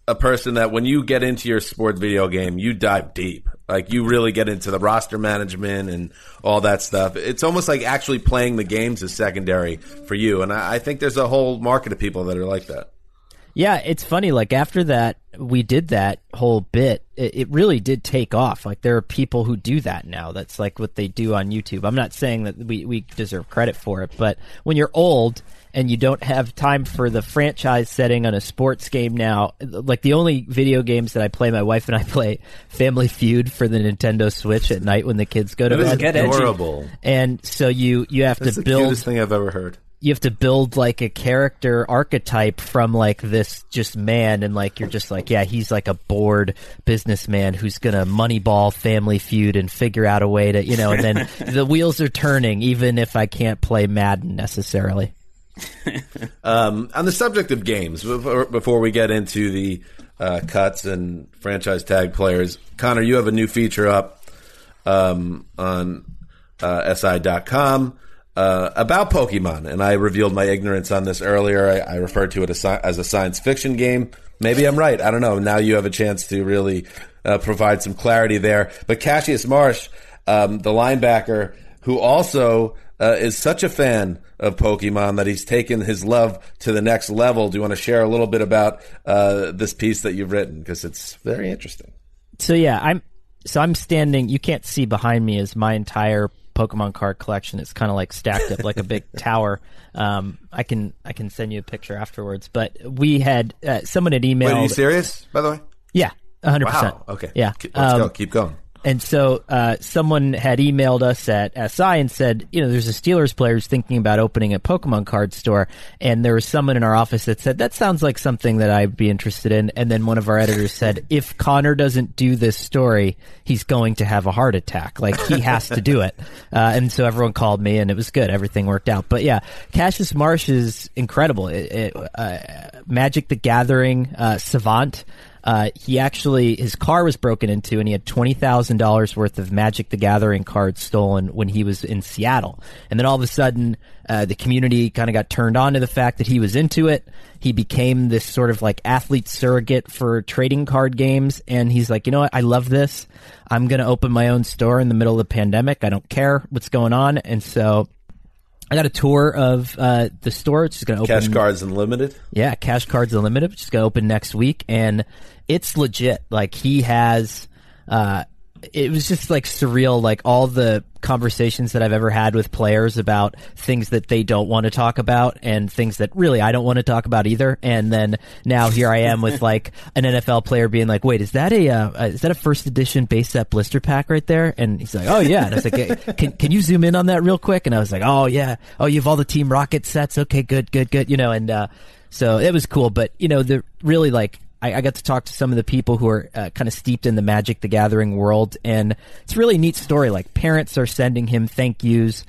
a person that when you get into your sports video game, you dive deep. Like you really get into the roster management and all that stuff. It's almost like actually playing the games is secondary for you. And I, I think there's a whole market of people that are like that. Yeah, it's funny. Like after that, we did that whole bit. It, it really did take off. Like there are people who do that now. That's like what they do on YouTube. I'm not saying that we we deserve credit for it, but when you're old and you don't have time for the franchise setting on a sports game now, like the only video games that I play, my wife and I play Family Feud for the Nintendo Switch at night when the kids go to That is bed. Get edgy. adorable. And so you you have That's to build. the build cutest thing I've ever heard. you have to build like a character archetype from like this just man and like you're just like yeah he's like a bored businessman who's gonna moneyball family feud and figure out a way to you know and then the wheels are turning even if i can't play madden necessarily Um, on the subject of games, before, before we get into the uh, cuts and franchise tag players, Conor, you have a new feature up um, on uh, SI.com uh, about Pokemon, and I revealed my ignorance on this earlier. I, I referred to it as, as a science fiction game. Maybe I'm right. I don't know. Now you have a chance to really uh, provide some clarity there. But Cassius Marsh, um, the linebacker, who also uh, is such a fan of Pokemon that he's taken his love to the next level. Do you want to share a little bit about uh, this piece that you've written? Because it's very interesting. so yeah i'm so I'm standing. You can't see behind me is my entire Pokemon card collection. It's kind of like stacked up like a big tower. Um, I can I can send you a picture afterwards. But we had uh, someone had emailed. Wait, are you serious? By the way, Yeah, hundred percent. wow. Okay, Yeah. Keep- let's Um, go. Keep going. And so uh, someone had emailed us at SI and said, you know, there's a Steelers player who's thinking about opening a Pokemon card store. And there was someone in our office that said, that sounds like something that I'd be interested in. And then one of our editors said, if Conor doesn't do this story, he's going to have a heart attack. Like he has to do it. Uh, and so everyone called me and it was good. Everything worked out. But yeah, Cassius Marsh is incredible. It, it, uh, Magic the Gathering, uh, Savant. Uh, he actually his car was broken into, and he had twenty thousand dollars worth of Magic the Gathering cards stolen when he was in Seattle. And then all of a sudden, uh, the community kind of got turned on to the fact that he was into it. He became this sort of like athlete surrogate for trading card games, and he's like, you know what, I love this. I'm going to open my own store in the middle of the pandemic. I don't care what's going on, and so. I got a tour of uh, the store. It's just going to open. Cash Cards Unlimited. Yeah, Cash Cards Unlimited, which is going to open next week, and it's legit. Like he has, uh, it was just like surreal. Like all the conversations that I've ever had with players about things that they don't want to talk about, and things that really I don't want to talk about either. And then now here I am with like an NFL player being like, "Wait, is that a uh, is that a first edition base set blister pack right there?" And he's like, "Oh yeah." And I was like, "Hey, "Can can you zoom in on that real quick?" And I was like, "Oh yeah. Oh, you have all the Team Rocket sets. Okay, good, good, good." You know, and uh, so it was cool. But you know, the really like I, I got to talk to some of the people who are uh, kind of steeped in the Magic the Gathering world, and it's a really neat story. Like parents are sending him thank yous.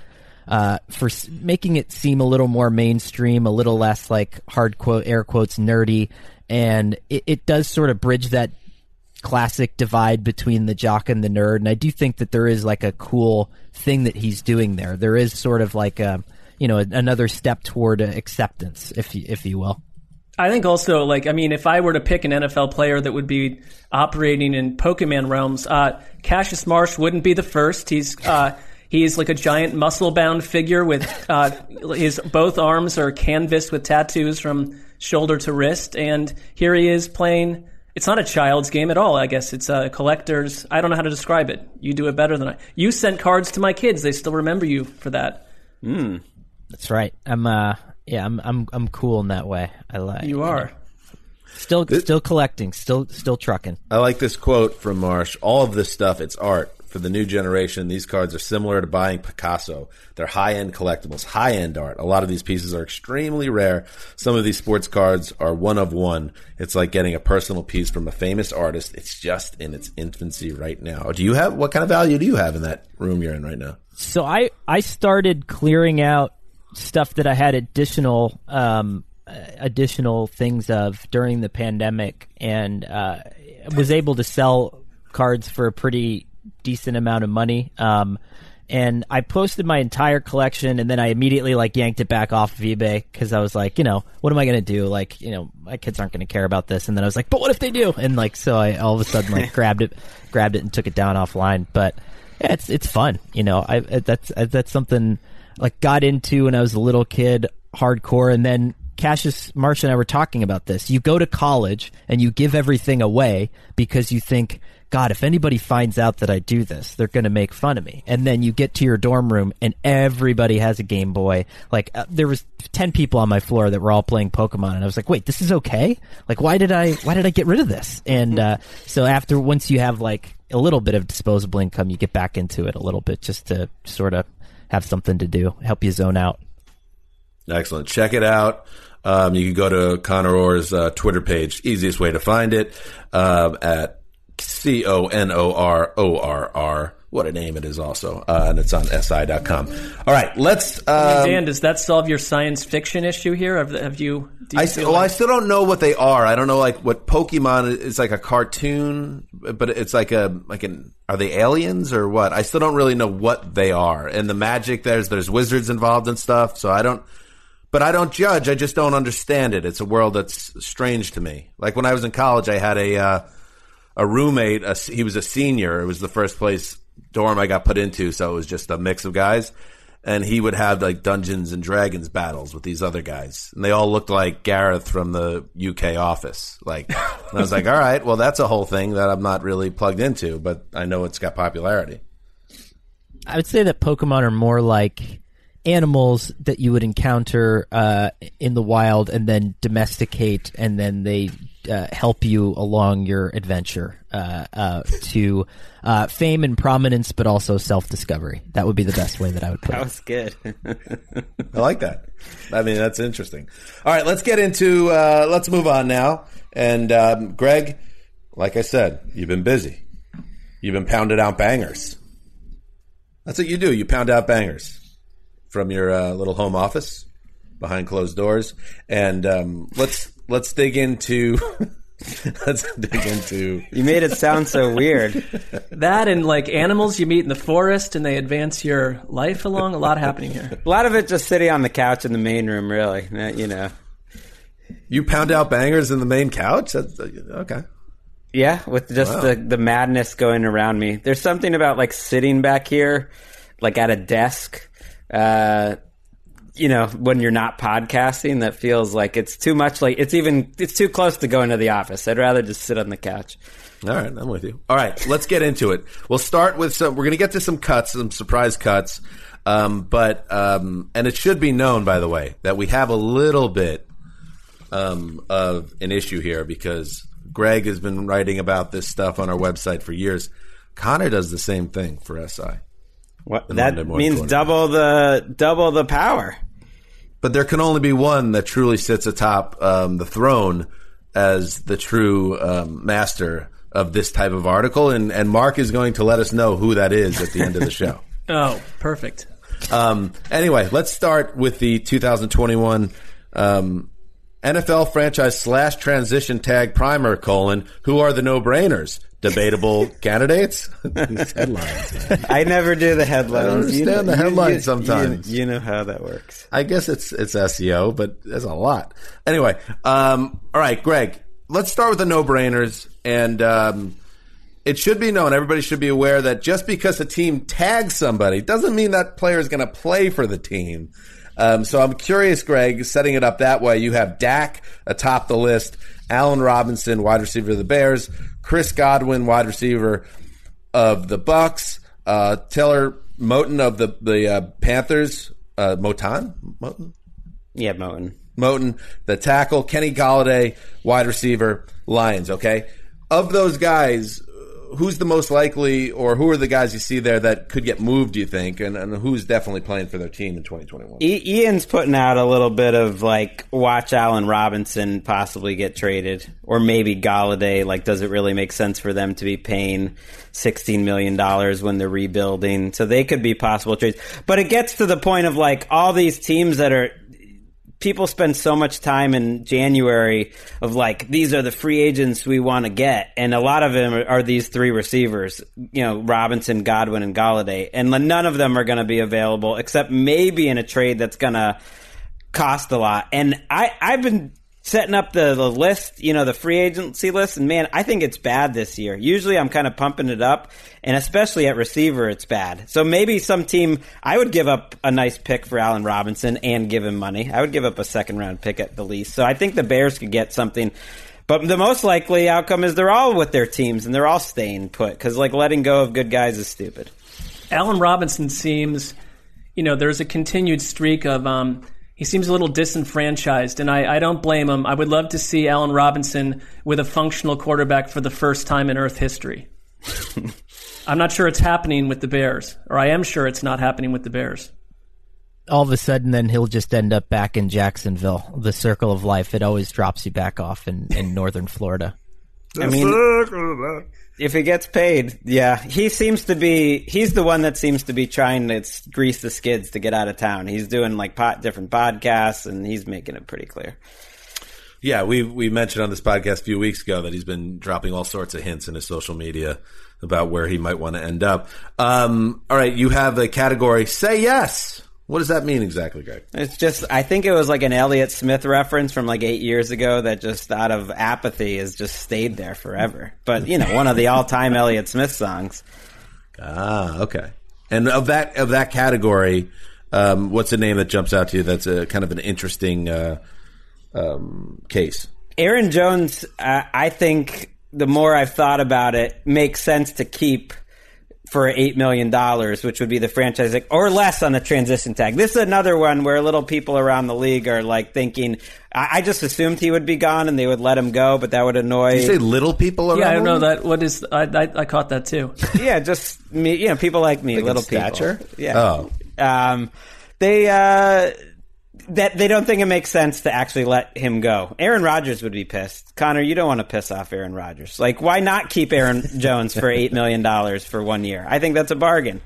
Uh, for s- making it seem a little more mainstream, a little less like hard quote air quotes nerdy, and it, it does sort of bridge that classic divide between the jock and the nerd. And I do think that there is like a cool thing that he's doing there. There is sort of like a you know another step toward acceptance, if you, if you will. I think also, like, I mean, if I were to pick an NFL player that would be operating in Pokemon realms, uh, Cassius Marsh wouldn't be the first. He's uh, he's like a giant muscle-bound figure with uh, his both arms are canvas with tattoos from shoulder to wrist, and here he is playing. It's not a child's game at all. I guess it's a collector's. I don't know how to describe it. You do it better than I. You sent cards to my kids. They still remember you for that. That's right. I'm uh yeah, I'm I'm I'm cool in that way. I like You are. still still collecting, still still trucking. I like this quote from Marsh. All of this stuff, it's art. For the new generation, these cards are similar to buying Picasso. They're high end collectibles, high end art. A lot of these pieces are extremely rare. Some of these sports cards are one of one. It's like getting a personal piece from a famous artist. It's just in its infancy right now. Do you have, what kind of value do you have in that room you're in right now? So I I started clearing out stuff that I had additional um additional things of during the pandemic and uh was able to sell cards for a pretty decent amount of money. Um and I posted my entire collection and then I immediately like yanked it back off of eBay because I was like, you know, what am I going to do? Like, you know, my kids aren't going to care about this. And then I was like, but what if they do? And like, so I all of a sudden like grabbed it, grabbed it and took it down offline. But yeah, it's, it's fun. You know, I, that's, that's something like got into when I was a little kid hardcore. And then Cassius Marsh and I were talking about this. You go to college and you give everything away because you think, God, if anybody finds out that I do this, they're going to make fun of me. And then you get to your dorm room and everybody has a Game Boy. Like uh, there was 10 people on my floor that were all playing Pokemon and I was like, "Wait, this is okay? Like why did I why did I get rid of this?" And uh, so after once you have like a little bit of disposable income, you get back into it a little bit just to sort of have something to do, help you zone out. Excellent. Check it out. Um, you can go to Conor Orr's uh, Twitter page. Easiest way to find it um, at C O N O R O R R. What a name it is, also. Uh, and it's on SI.com. All right, let's. Um, Dan, does that solve your science fiction issue here? Have, have you? Do you I, feel well, I still don't know what they are. I don't know like what Pokemon is is like a cartoon, but it's like a like an are they aliens or what? I still don't really know what they are. And the magic there's there's wizards involved and stuff, so I don't but I don't judge. I just don't understand it. It's a world that's strange to me. Like when I was in college, I had a uh, a roommate. A, he was a senior. It was the first place dorm I got put into, so it was just a mix of guys. and he would have like Dungeons and Dragons battles with these other guys, and they all looked like Gareth from the UK office. Like, I was like, all right, well, that's a whole thing that I'm not really plugged into, but I know it's got popularity. I would say that Pokemon are more like animals that you would encounter uh, in the wild and then domesticate, and then they uh, help you along your adventure uh, uh, to uh, fame and prominence, but also self discovery. That would be the best way that I would put That it. was good. I like that. I mean, that's interesting. All right, let's get into. Uh, let's move on now. And um, Gregg, like I said, you've been busy. You've been pounding out bangers. That's what you do. You pound out bangers from your uh, little home office behind closed doors. And um, let's let's dig into. let's dig into. You made it sound so weird. That and like animals you meet in the forest and they advance your life along. A lot happening here. A lot of it just sitting on the couch in the main room, really. Uh, You know. You pound out bangers in the main couch. That's, uh, okay. Yeah, with just Wow. the, the madness going around me. There's something about like sitting back here, like at a desk, uh, you know, when you're not podcasting, that feels like it's too much. Like it's even it's too close to going to the office. I'd rather just sit on the couch. All right, I'm with you. All right, let's get into it. We'll start with some. We're going to get to some cuts, some surprise cuts. Um, but um, and it should be known, by the way, that we have a little bit um, of an issue here because Gregg has been writing about this stuff on our website for years. Conor does the same thing for SI. What that means double the double the power. But there can only be one that truly sits atop um, the throne as the true um, master of this type of article, and, and Marc is going to let us know who that is at the end of the show. Oh, perfect. Um, anyway, let's start with the 2021 um, NFL franchise slash transition tag primer colon. Who are the no brainers? Debatable candidates. These headlines. man. I never do the headlines. I don't understand the headlines sometimes. You, you know how that works. I guess it's it's SEO, but there's a lot. Anyway, um, all right, Gregg. Let's start with the no brainers, and um, it should be known. Everybody should be aware that just because a team tags somebody doesn't mean that player is going to play for the team. Um, so I'm curious, Gregg, setting it up that way. You have Dak atop the list, Allen Robinson, wide receiver of the Bears, Chris Godwin, wide receiver of the Bucks, uh, Taylor Moton of the the uh, Panthers, uh, Moton, Moton, Yeah, Moten. Moton, the tackle, Kenny Golladay, wide receiver, Lions. Okay, of those guys, who's the most likely, or who are the guys you see there that could get moved? Do you think, and, and who's definitely playing for their team in 2021? I- Ian's putting out a little bit of like, watch Allen Robinson possibly get traded, or maybe Golladay. Like, does it really make sense for them to be paying sixteen million dollars when they're rebuilding? So they could be possible trades. But it gets to the point of like all these teams that are. People spend so much time in January of like these are the free agents we want to get, and a lot of them are, these three receivers, you know, Robinson, Godwin, and Golladay, and none of them are going to be available except maybe in a trade that's going to cost a lot. And I, I've been setting up the, the list, you know, the free agency list, and man, I think it's bad this year. Usually I'm kind of pumping it up, and especially at receiver, it's bad. So maybe some team, I would give up a nice pick for Allen Robinson and give him money. I would give up a second round pick at the least. So I think the Bears could get something. But the most likely outcome is they're all with their teams and they're all staying put because like letting go of good guys is stupid. Allen Robinson seems, you know, there's a continued streak of, um, he seems a little disenfranchised, and I, I don't blame him. I would love to see Allen Robinson with a functional quarterback for the first time in Earth history. I'm not sure it's happening with the Bears, or I am sure it's not happening with the Bears. all of a sudden then he'll just end up back in Jacksonville. The circle of life, it always drops you back off in, in northern Florida. I mean, if he gets paid, yeah, he seems to be. He's the one that seems to be trying to grease the skids to get out of town. He's doing like pot, different podcasts, and he's making it pretty clear. Yeah, we we mentioned on this podcast a few weeks ago that he's been dropping all sorts of hints in his social media about where he might want to end up. Um, all right, you have the category "Say Yes." What does that mean exactly, Gregg? It's just, I think it was like an Elliott Smith reference from like eight years ago that just out of apathy has just stayed there forever. But you know, one of the all-time Elliott Smith songs. Ah, okay. And of that of that category, Um, what's the name that jumps out to you that's a kind of an interesting uh, um, case? Aaron Jones, uh, I think the more I've thought about it, makes sense to keep for eight million dollars, which would be the franchise or less on the transition tag. This is another one where little people around the league are like thinking. I, I just assumed he would be gone and they would let him go, but that would annoy. Did you say little people around? Yeah, I don't know that. What is? I, I, I caught that too. yeah, just me. You know, people like me, Like in little stature? people. Yeah. Oh. Um, they uh, that they don't think it makes sense to actually let him go. Aaron Rodgers would be pissed. Conor, you don't want to piss off Aaron Rodgers. Like, why not keep Aaron Jones for eight million dollars for one year? I think that's a bargain.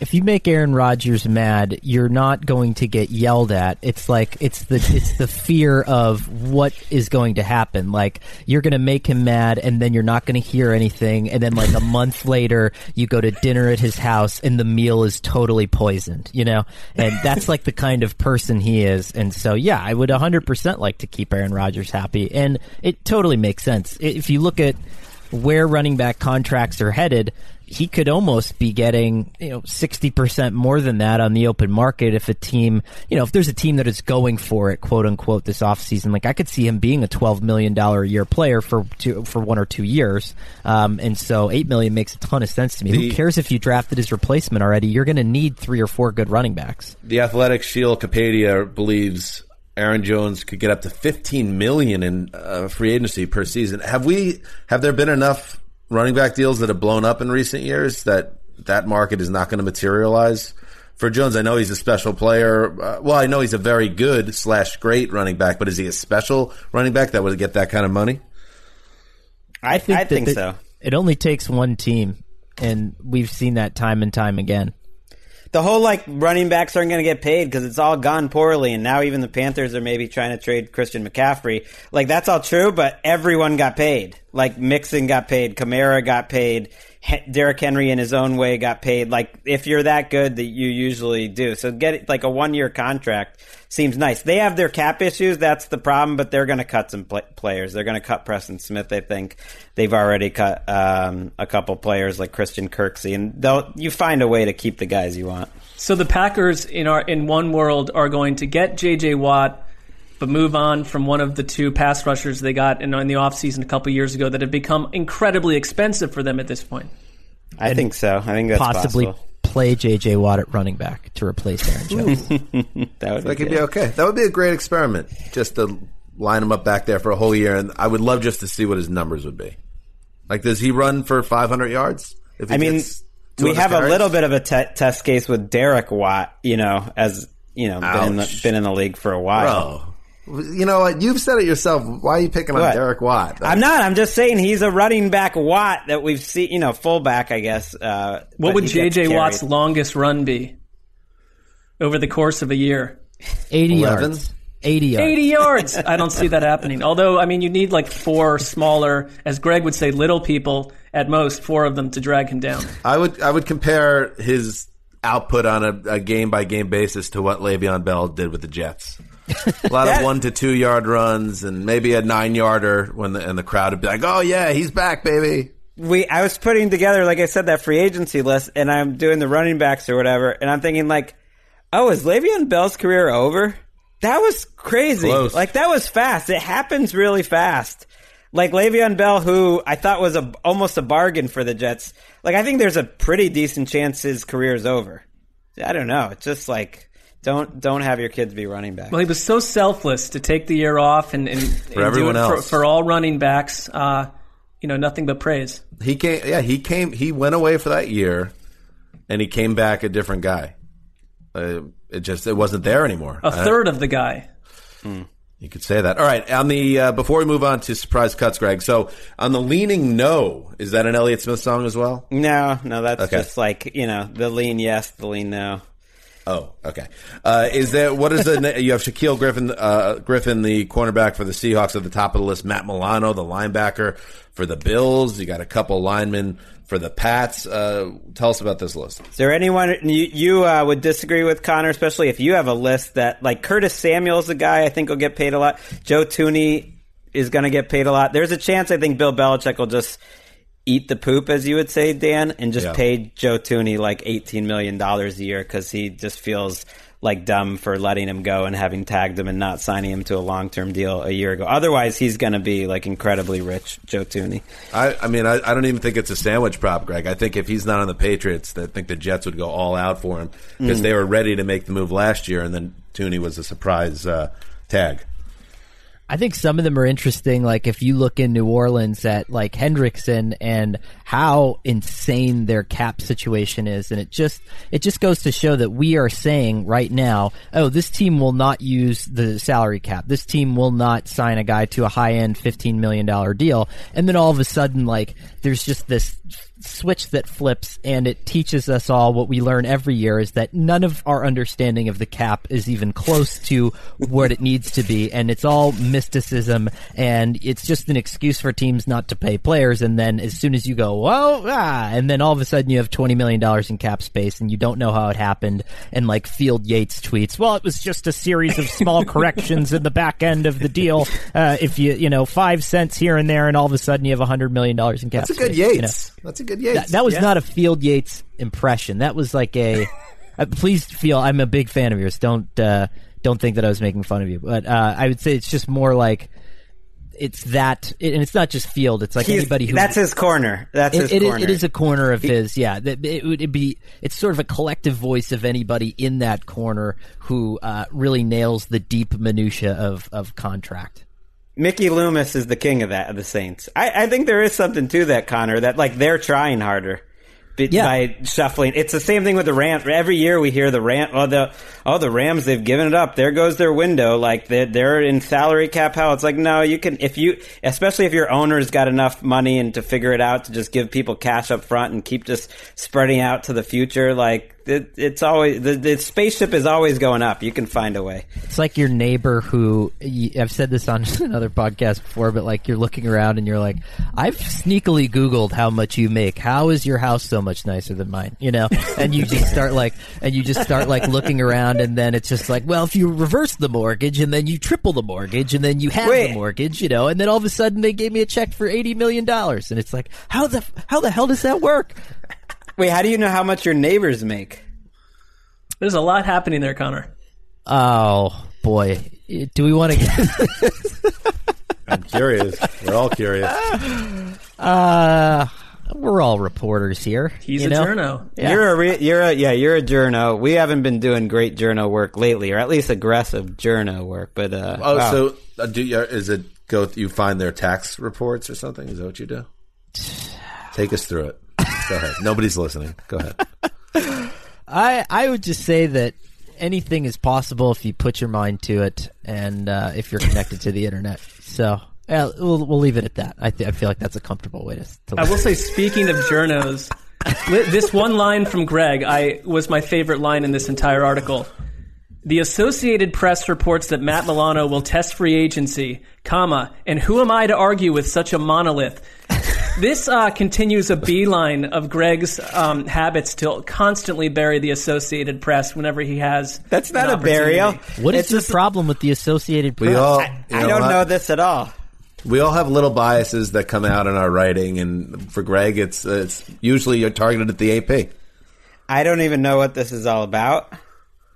If you make Aaron Rodgers mad, you're not going to get yelled at. It's like it's the it's the fear of what is going to happen. Like you're going to make him mad, and then you're not going to hear anything, and then like a month later, you go to dinner at his house, and the meal is totally poisoned. You know, and that's like the kind of person he is. And so, yeah, I would 100 percent like to keep Aaron Rodgers happy, and it totally makes sense if you look at where running back contracts are headed, he could almost be getting, you know, 60% more than that on the open market if a team, you know, if there's a team that is going for it, quote unquote, this offseason. Like, I could see him being a $12 million a year player for two, for one or two years. Um, and so 8 million makes a ton of sense to me. The- Who cares if you drafted his replacement already? You're going to need three or four good running backs. The Athletic Sheil Kapadia believes Aaron Jones could get up to 15 million in uh, free agency per season. Have we? Have there been enough running back deals that have blown up in recent years that that market is not going to materialize? For Jones, I know he's a special player. Uh, well, I know he's a very good slash great running back, but is he a special running back that would get that kind of money? I, I think the- so. It only takes one team, and we've seen that time and time again. The whole like running backs aren't going to get paid because it's all gone poorly, and now even the Panthers are maybe trying to trade Christian McCaffrey. Like that's all true, but everyone got paid. Like Mixon got paid, Kamara got paid, He- Derrick Henry in his own way got paid. Like if you're that good, that you usually do. So get like a one year contract seems nice. They have their cap issues, that's the problem, but they're going to cut some pl- players. They're going to cut Preston Smith. I think they've already cut um, a couple players like Christian Kirksey, and they'll you find a way to keep the guys you want. So the Packers in our in one world are going to get J.J. Watt, but move on from one of the two pass rushers they got in, in the offseason a couple years ago that have become incredibly expensive for them at this point. I think so. I think that's Possibly possible. Play J.J. Watt at running back to replace Aaron Jones. That would That could good. be okay. That would be a great experiment, just to line him up back there for a whole year. And I would love just to see what his numbers would be. Like, does he run for 500 yards? If he I mean, we 200 have a little bit of a te- test case with Derek Watt, you know, as you know, been in, the, been in the league for a while. Bro, you know what? You've said it yourself. Why are you picking on What? Derek Watt? I'm not. I'm just saying he's a running back Watt that we've seen, you know, fullback, I guess. Uh, What would J.J. Watt's longest run be over the course of a year? 80 11? yards. 80 yards. 80 yards. I don't see that happening. Although, I mean, you need like four smaller, as Gregg would say, little people at most, four of them to drag him down. I would I would compare his output on a, a game by game basis to what Le'Veon Bell did with the Jets. A lot of one to two yard runs and maybe a nine yarder when the, and the crowd would be like, "Oh yeah, he's back, baby." we I was putting together, like I said, that free agency list, and I'm doing the running backs or whatever, and I'm thinking like, oh, is Le'Veon Bell's career over? That was crazy. Close. Like that was fast. It happens really fast. Like Le'Veon Bell, who I thought was a almost a bargain for the Jets. Like I think there's a pretty decent chance his career is over. I don't know. It's just like don't don't have your kids be running back. Well, he was so selfless to take the year off and, and, and do everyone it for, else. for all running backs. Uh, you know, nothing but praise. He came, yeah, he came, he went away for that year, and he came back a different guy. Uh, it just it wasn't there anymore. A Uh, third of the guy. You could say that. All right. On the uh, before we move on to surprise cuts, Gregg. So on the leaning no, is that an Elliott Smith song as well? no, no, that's Okay. just like you know the lean yes, the lean no. Oh, okay. Uh, is that what is the you have Shaquill Griffin uh, Griffin the cornerback for the Seahawks at the top of the list, Matt Milano the linebacker for the Bills. You got a couple linemen for the Pats. Uh, tell us about this list. Is there anyone you, you uh, would disagree with, Conor? Especially if you have a list that, like Curtis Samuel's the guy I think will get paid a lot. Joe Thuney is going to get paid a lot. There's a chance I think Bill Belichick will just eat the poop, as you would say, Dan, and just Yeah. paid Joe Thuney like eighteen million dollars a year because he just feels like dumb for letting him go and having tagged him and not signing him to a long term deal a year ago. Otherwise, he's going to be like incredibly rich, Joe Thuney. I, I mean, I, I don't even think it's a sandwich prop, Gregg. I think if he's not on the Patriots, I think the Jets would go all out for him because Mm. they were ready to make the move last year, and then Thuney was a surprise uh, tag. I think some of them are interesting. Like if you look in New Orleans at like Hendrickson and how insane their cap situation is, and it just it just goes to show that we are saying right now, oh, this team will not use the salary cap. This team will not sign a guy to a high end fifteen million dollar deal, and then all of a sudden, like there's just this switch that flips and it teaches us all what we learn every year is that none of our understanding of the cap is even close to what it needs to be and it's all mysticism and it's just an excuse for teams not to pay players and then as soon as you go well ah, and then all of a sudden you have 20 million dollars in cap space and you don't know how it happened and like Field Yates tweets well it was just a series of small corrections in the back end of the deal uh, if you you know 5 cents here and there and all of a sudden you have 100 million dollars in cap space. That's a good space, you know? Yates. That's a good Yates. That, that was not a Field Yates impression. That was like a. uh, please feel I'm a big fan of yours. Don't uh, don't think that I was making fun of you, but uh, I would say it's just more like it's that, and it's not just Field. It's like He's- anybody who that's his corner. That's it, his it is- corner. it is a corner of his. Yeah, that it would it'd be. It's sort of a collective voice of anybody in that corner who uh, really nails the deep minutia of of contract. Mickey Loomis is the king of that of the Saints. I, I think there is something to that, Conor. That like they're trying harder be- by shuffling. It's the same thing with the Rams. Every year we hear the Ram. Oh the oh the Rams they've given it up. There goes their window. Like they're, they're in salary cap hell. It's like no, you can if you especially if your owner's got enough money and to figure it out to just give people cash up front and keep just spreading out to the future. Like it, it's always the, the spaceship is always going up. You can find a way. It's like your neighbor who I've said this on another podcast before, but like you're looking around and you're like, I've sneakily Googled how much you make. How is your house so much nicer than mine? You know, and you just start like, and you just start like looking around, and then it's just like, well, if you reverse the mortgage and then you triple the mortgage and then you have Wait. the mortgage, you know, and then all of a sudden they gave me a check for eighty million dollars, and it's like, how the how the hell does that work? Wait, how do you know how much your neighbors make? There's a lot happening there, Conor. Oh boy, do we want to get? I'm curious. We're all curious. Uh, we're all reporters here. He's you a know? journo. Yeah. You're a re- you're a yeah you're a journo. We haven't been doing great journo work lately, or at least aggressive journo work. But uh, Oh, wow. so uh, do you, is it go? You find their tax reports or something? Is that what you do? Take us through it. Go ahead. Nobody's listening. Go ahead. I I would just say that anything is possible if you put your mind to it, and uh, if you're connected to the internet. So yeah, we'll we'll leave it at that. I th- I feel like that's a comfortable way to. to I will say, speaking of journos, li- this one line from Gregg I was my favorite line in this entire article. The Associated Press reports that Matt Milano will test free agency, comma, and who am I to argue with such a monolith? This uh, continues a beeline of Gregg's um, habits to constantly bury the Associated Press whenever he has. that's not an a burial. What is It's the just- problem with the Associated Press? We all. I, you I don't what? know this at all. We all have little biases that come out in our writing, and for Gregg, it's it's usually you're targeted at the AP. I don't even know what this is all about.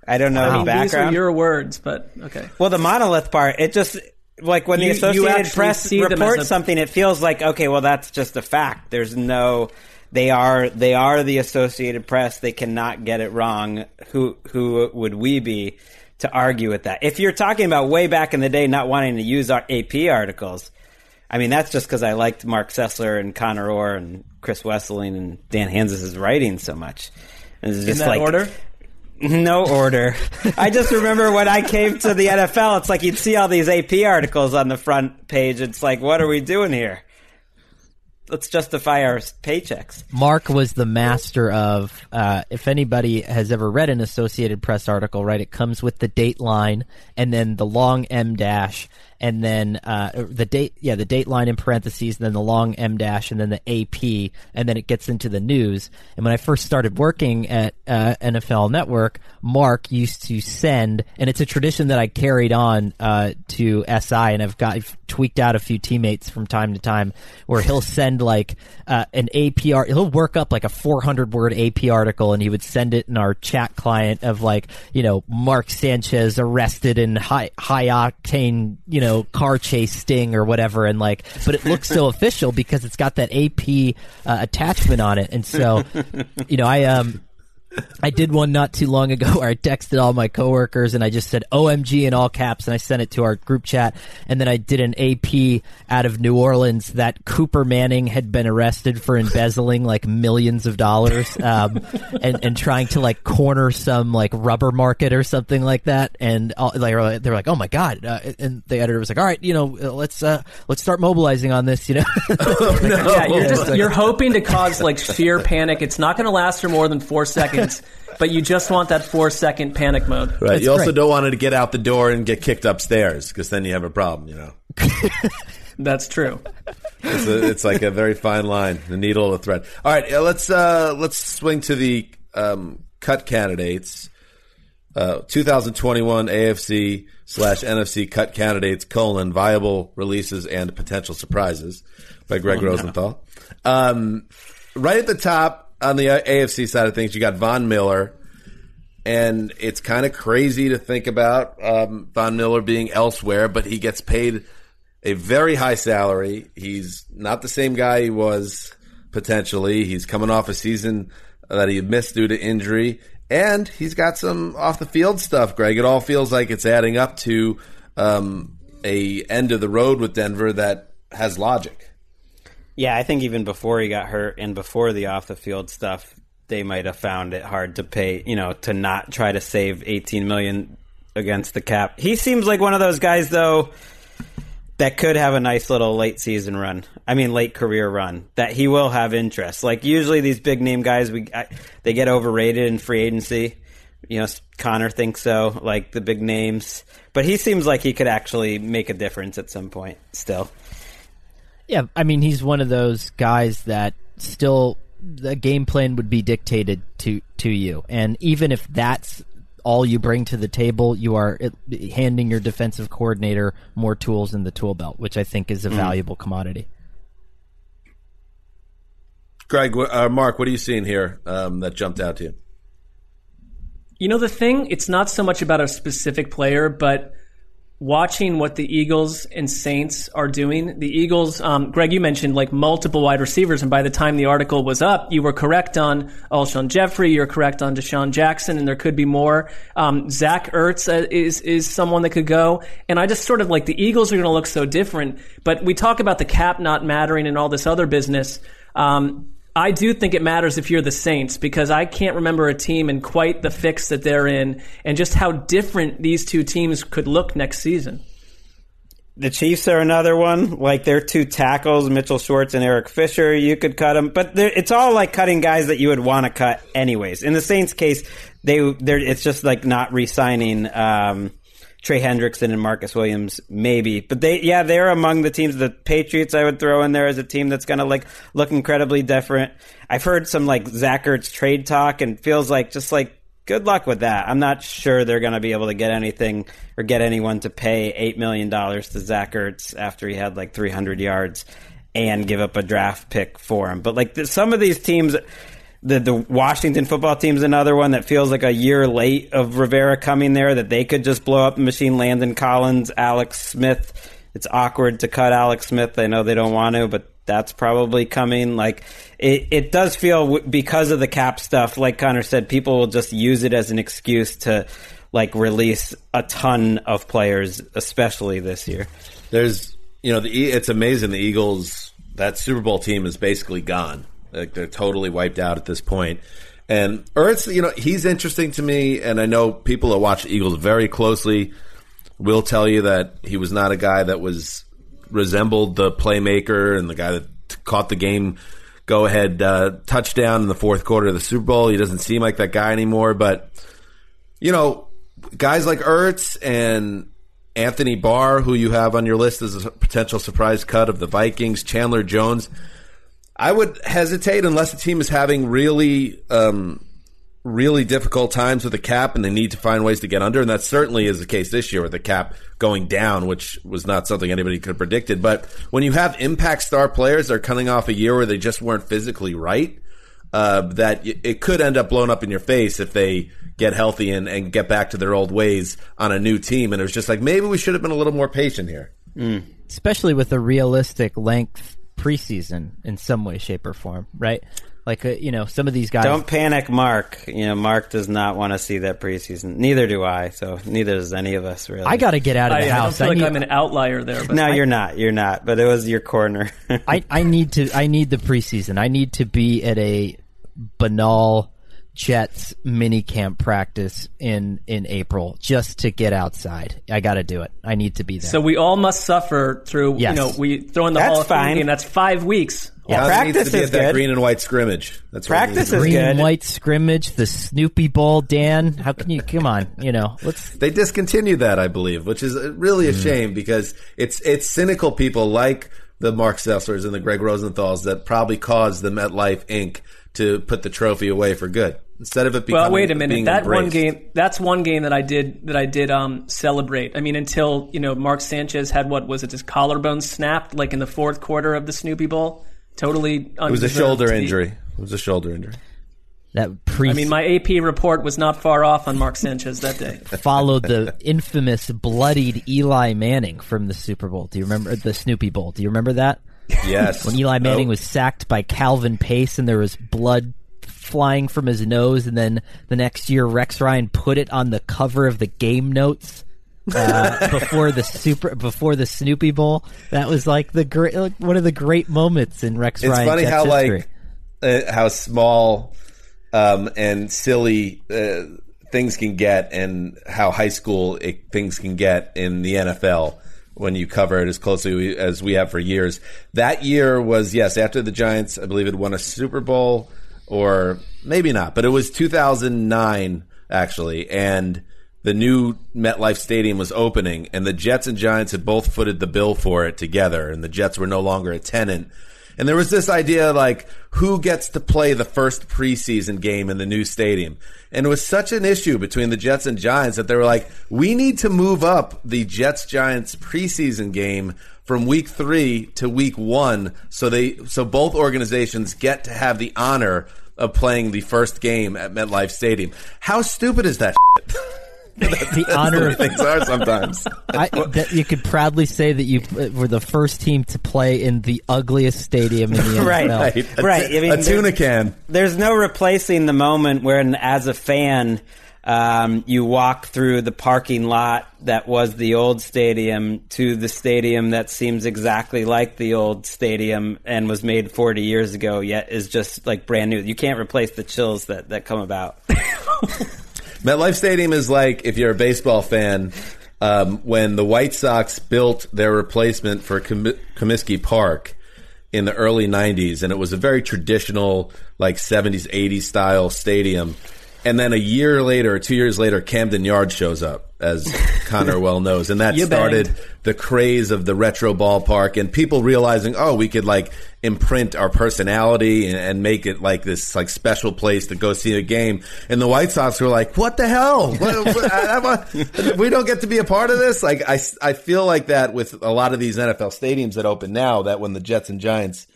I don't know I the mean, these are background. your words, but okay. well, the monolith part, it just like when You- the Associated Press see them as reports a- something, it feels like okay, well, that's just a fact. There's no. They are they are the Associated Press. They cannot get it wrong. Who who would we be to argue with that? If you're talking about way back in the day, not wanting to use our AP articles, I mean that's just because I liked Marc Sessler and Conor Orr and Chris Wesseling and Dan Hanzus' writing so much. It's In that like order? No order. I just remember when I came to the NFL, it's like you'd see all these AP articles on the front page. It's like, what are we doing here? Let's justify our paychecks. Marc was the master of. Uh, if anybody has ever read an Associated Press article, right, it comes with the date line and then the long em dash, and then uh, the date, yeah, the date line in parentheses, then the long em dash, and then the AP, and then it gets into the news. And when I first started working at uh, NFL Network, Marc used to send, and it's a tradition that I carried on uh, to SI, and I've got I've tweaked out a few teammates from time to time, where he'll send like uh, an APR, he'll work up like a 400 word AP article, and he would send it in our chat client of like, you know, Mark Sanchez arrested in high high octane, you know, car chase sting or whatever, and like, but it looks so official because it's got that AP uh, attachment on it, and so, you know, I um. I did one not too long ago where I texted all my coworkers and I just said OMG in all caps and I sent it to our group chat. And then I did an AP out of New Orleans that Cooper Manning had been arrested for embezzling like millions of dollars, um, and, and trying to like corner some like rubber market or something like that. And all, like, they're like, oh my God. Uh, and the editor was like, all right, you know, let's, uh, let's start mobilizing on this, you know? Oh, no. Yeah, you're just you're hoping to cause like sheer panic. It's not going to last for more than four seconds, but you just want that four second panic mode. Right. That's you also great. don't want it to get out the door and get kicked upstairs because then you have a problem. You know, That's true. it's, a, it's like a very fine line, the needle of the thread. All right, let's uh, let's swing to the um, cut candidates. Uh, 2021 AFC slash NFC cut candidates colon viable releases and potential surprises by Gregg Rosenthal. Um, right at the top on the uh, AFC side of things, you got Von Miller, and it's kind of crazy to think about um, Von Miller being elsewhere, but he gets paid a very high salary. He's not the same guy he was potentially. He's coming off a season that he missed due to injury, and he's got some off the field stuff. Gregg, it all feels like it's adding up to um, a end of the road with Denver that has logic. Yeah, I think even before he got hurt and before the off the field stuff, they might have found it hard to pay, you know, to not try to save 18 million against the cap. He seems like one of those guys though that could have a nice little late season run. I mean, late career run that he will have interest. Like usually these big name guys, we I, they get overrated in free agency. You know, Conor thinks so, like the big names, but he seems like he could actually make a difference at some point. Still, Yeah, I mean, he's one of those guys that still the game plan would be dictated to to you, and even if that's all you bring to the table, you are handing your defensive coordinator more tools in the tool belt, which I think is a valuable commodity. Gregg, wh- uh, Marc, what are you seeing here um, that jumped out to you? You know, the thing, it's not so much about a specific player, but watching what the Eagles and Saints are doing. The Eagles, um, Gregg, you mentioned like multiple wide receivers, and by the time the article was up, you were correct on Alshon Jeffery, you're correct on DeSean Jackson, and there could be more. Um, Zach Ertz uh, is is someone that could go, and I just sort of like the Eagles are going to look so different. But we talk about the cap not mattering and all this other business. Um, I do think it matters if you're the Saints because I can't remember a team in quite the fix that they're in and just how different these two teams could look next season. The Chiefs are another one. Like their two tackles, Mitchell Schwartz and Eric Fisher, you could cut them, but it's all like cutting guys that you would want to cut anyways. In the Saints case, they it's just like not re-signing um, Trey Hendrickson and Marcus Williams, maybe. But they, yeah, they're among the teams. The Patriots, I would throw in there as a team that's going to like look incredibly different. I've heard some like Zach Ertz trade talk, and feels like just like good luck with that. I'm not sure they're going to be able to get anything or get anyone to pay eight million dollars to Zach Ertz after he had like 300 yards and give up a draft pick for him. But like some of these teams. The, the Washington football team's another one that feels like a year late of Rivera coming there that they could just blow up machine. Landon Collins, Alex Smith. It's awkward to cut Alex Smith. I know they don't want to, but that's probably coming. Like it, it does feel because of the cap stuff. Like Conor said, people will just use it as an excuse to like release a ton of players, especially this year. There's, you know, the it's amazing. The Eagles, that Super Bowl team is basically gone. Like they're totally wiped out at this point. And Ertz, you know, he's interesting to me, and I know people that watch Eagles very closely will tell you that he was not a guy that was resembled the playmaker and the guy that caught the game go ahead uh, touchdown in the fourth quarter of the Super Bowl. He doesn't seem like that guy anymore. But you know, guys like Ertz and Anthony Barr, who you have on your list as a potential surprise cut of the Vikings, Chandler Jones. I would hesitate unless the team is having really, um, really difficult times with the cap and they need to find ways to get under. And that certainly is the case this year with the cap going down, which was not something anybody could have predicted. But when you have impact star players that are coming off a year where they just weren't physically right, uh, that it could end up blown up in your face if they get healthy and, and get back to their old ways on a new team. And it was just like, maybe we should have been a little more patient here. Mm. Especially with a realistic length preseason in some way, shape, or form, right? Like, uh, you know, some of these guys. Don't panic, Marc. You know, Marc does not want to see that preseason. Neither do I. So neither does any of us, really. I got to get out of the I, house. I feel I like need... I'm an outlier there. But no, I, you're not. You're not. But it was your corner. I, I need to. I need the preseason. I need to be at a banal Jets mini camp practice in in April just to get outside. I got to do it. I need to be there. So we all must suffer through. Yes. You know, we throw in the That's Hall of Fame fine. game. That's five weeks. Yeah, Now practice needs to be is at that good. green and white scrimmage. That's what Practice needs is be. green good. and white scrimmage, the Snoopy Bowl, Dan. How can you? Come on, you know. Let's. They discontinued that, I believe, which is really a Mm. shame because it's it's cynical people like the Marc Sesslers and the Gregg Rosenthals that probably caused the MetLife Inc. to put the trophy away for good instead of it becoming. Well, wait a minute. being That one game. That's one game that I did that I did um, celebrate. I mean, until you know, Mark Sanchez had what was it? His collarbone snapped like in the fourth quarter of the Snoopy Bowl. Totally. It was a shoulder to injury. It was a shoulder injury. That pre. I mean, my AP report was not far off on Mark Sanchez that day. followed the infamous bloodied Eli Manning from the Super Bowl. Do you remember the Snoopy Bowl? Do you remember that? Yes. When Eli Manning Oh. was sacked by Calvin Pace and there was blood flying from his nose, and then the next year Rex Ryan put it on the cover of the game notes. uh, before the super before the Snoopy Bowl, that was like the great like one of the great moments in Rex It's Ryan. funny how history. like uh, how small um, and silly uh, things can get, and how high school it, things can get in the NFL when you cover it as closely as we have for years. That year was yes after the Giants, I believe, it won a Super Bowl, or maybe not, but it was 2009 actually, and the new MetLife Stadium was opening, and the Jets and Giants had both footed the bill for it together, and the Jets were no longer a tenant. And there was this idea like, who gets to play the first preseason game in the new stadium? And it was such an issue between the Jets and Giants that they were like, we need to move up the Jets Giants preseason game from week three to week one so they, so both organizations get to have the honor of playing the first game at MetLife Stadium. How stupid is that? shit? the That's honor the way of things are sometimes. I, that you could proudly say that you were the first team to play in the ugliest stadium in the NFL. Right. Right. A, Right, I mean, a tuna there- can. There's no replacing the moment when, as a fan, um, you walk through the parking lot that was the old stadium to the stadium that seems exactly like the old stadium and was made 40 years ago, yet is just like brand new. You can't replace the chills that, that come about. MetLife Stadium is like if you're a baseball fan. Um, when the White Sox built their replacement for Com- Comiskey Park in the early '90s, and it was a very traditional, like '70s, '80s style stadium. And then a year later, two years later, Camden Yard shows up, as Conor well knows, and that started banged. the craze of the retro ballpark and people realizing, oh, we could like imprint our personality and, and make it like this like special place to go see a game. And the White Sox were like, what the hell? What- what- I- I- we don't get to be a part of this. Like I, I feel like that with a lot of these NFL stadiums that open now. That when the Jets and Giants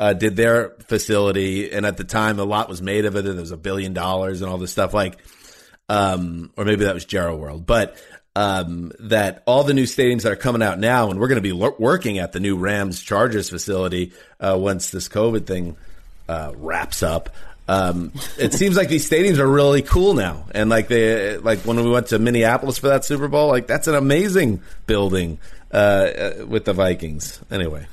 uh, did their facility, and at the time a lot was made of it, and there was a billion dollars and all this stuff. Like um, or maybe that was Jerry World, but um, that all the new stadiums that are coming out now, and we're going to be lo- working at the new Rams Chargers facility uh, once this COVID thing uh, wraps up. Um, it seems like these stadiums are really cool now, and like they like when we went to Minneapolis for that Super Bowl, like that's an amazing building uh, uh, with the Vikings. Anyway,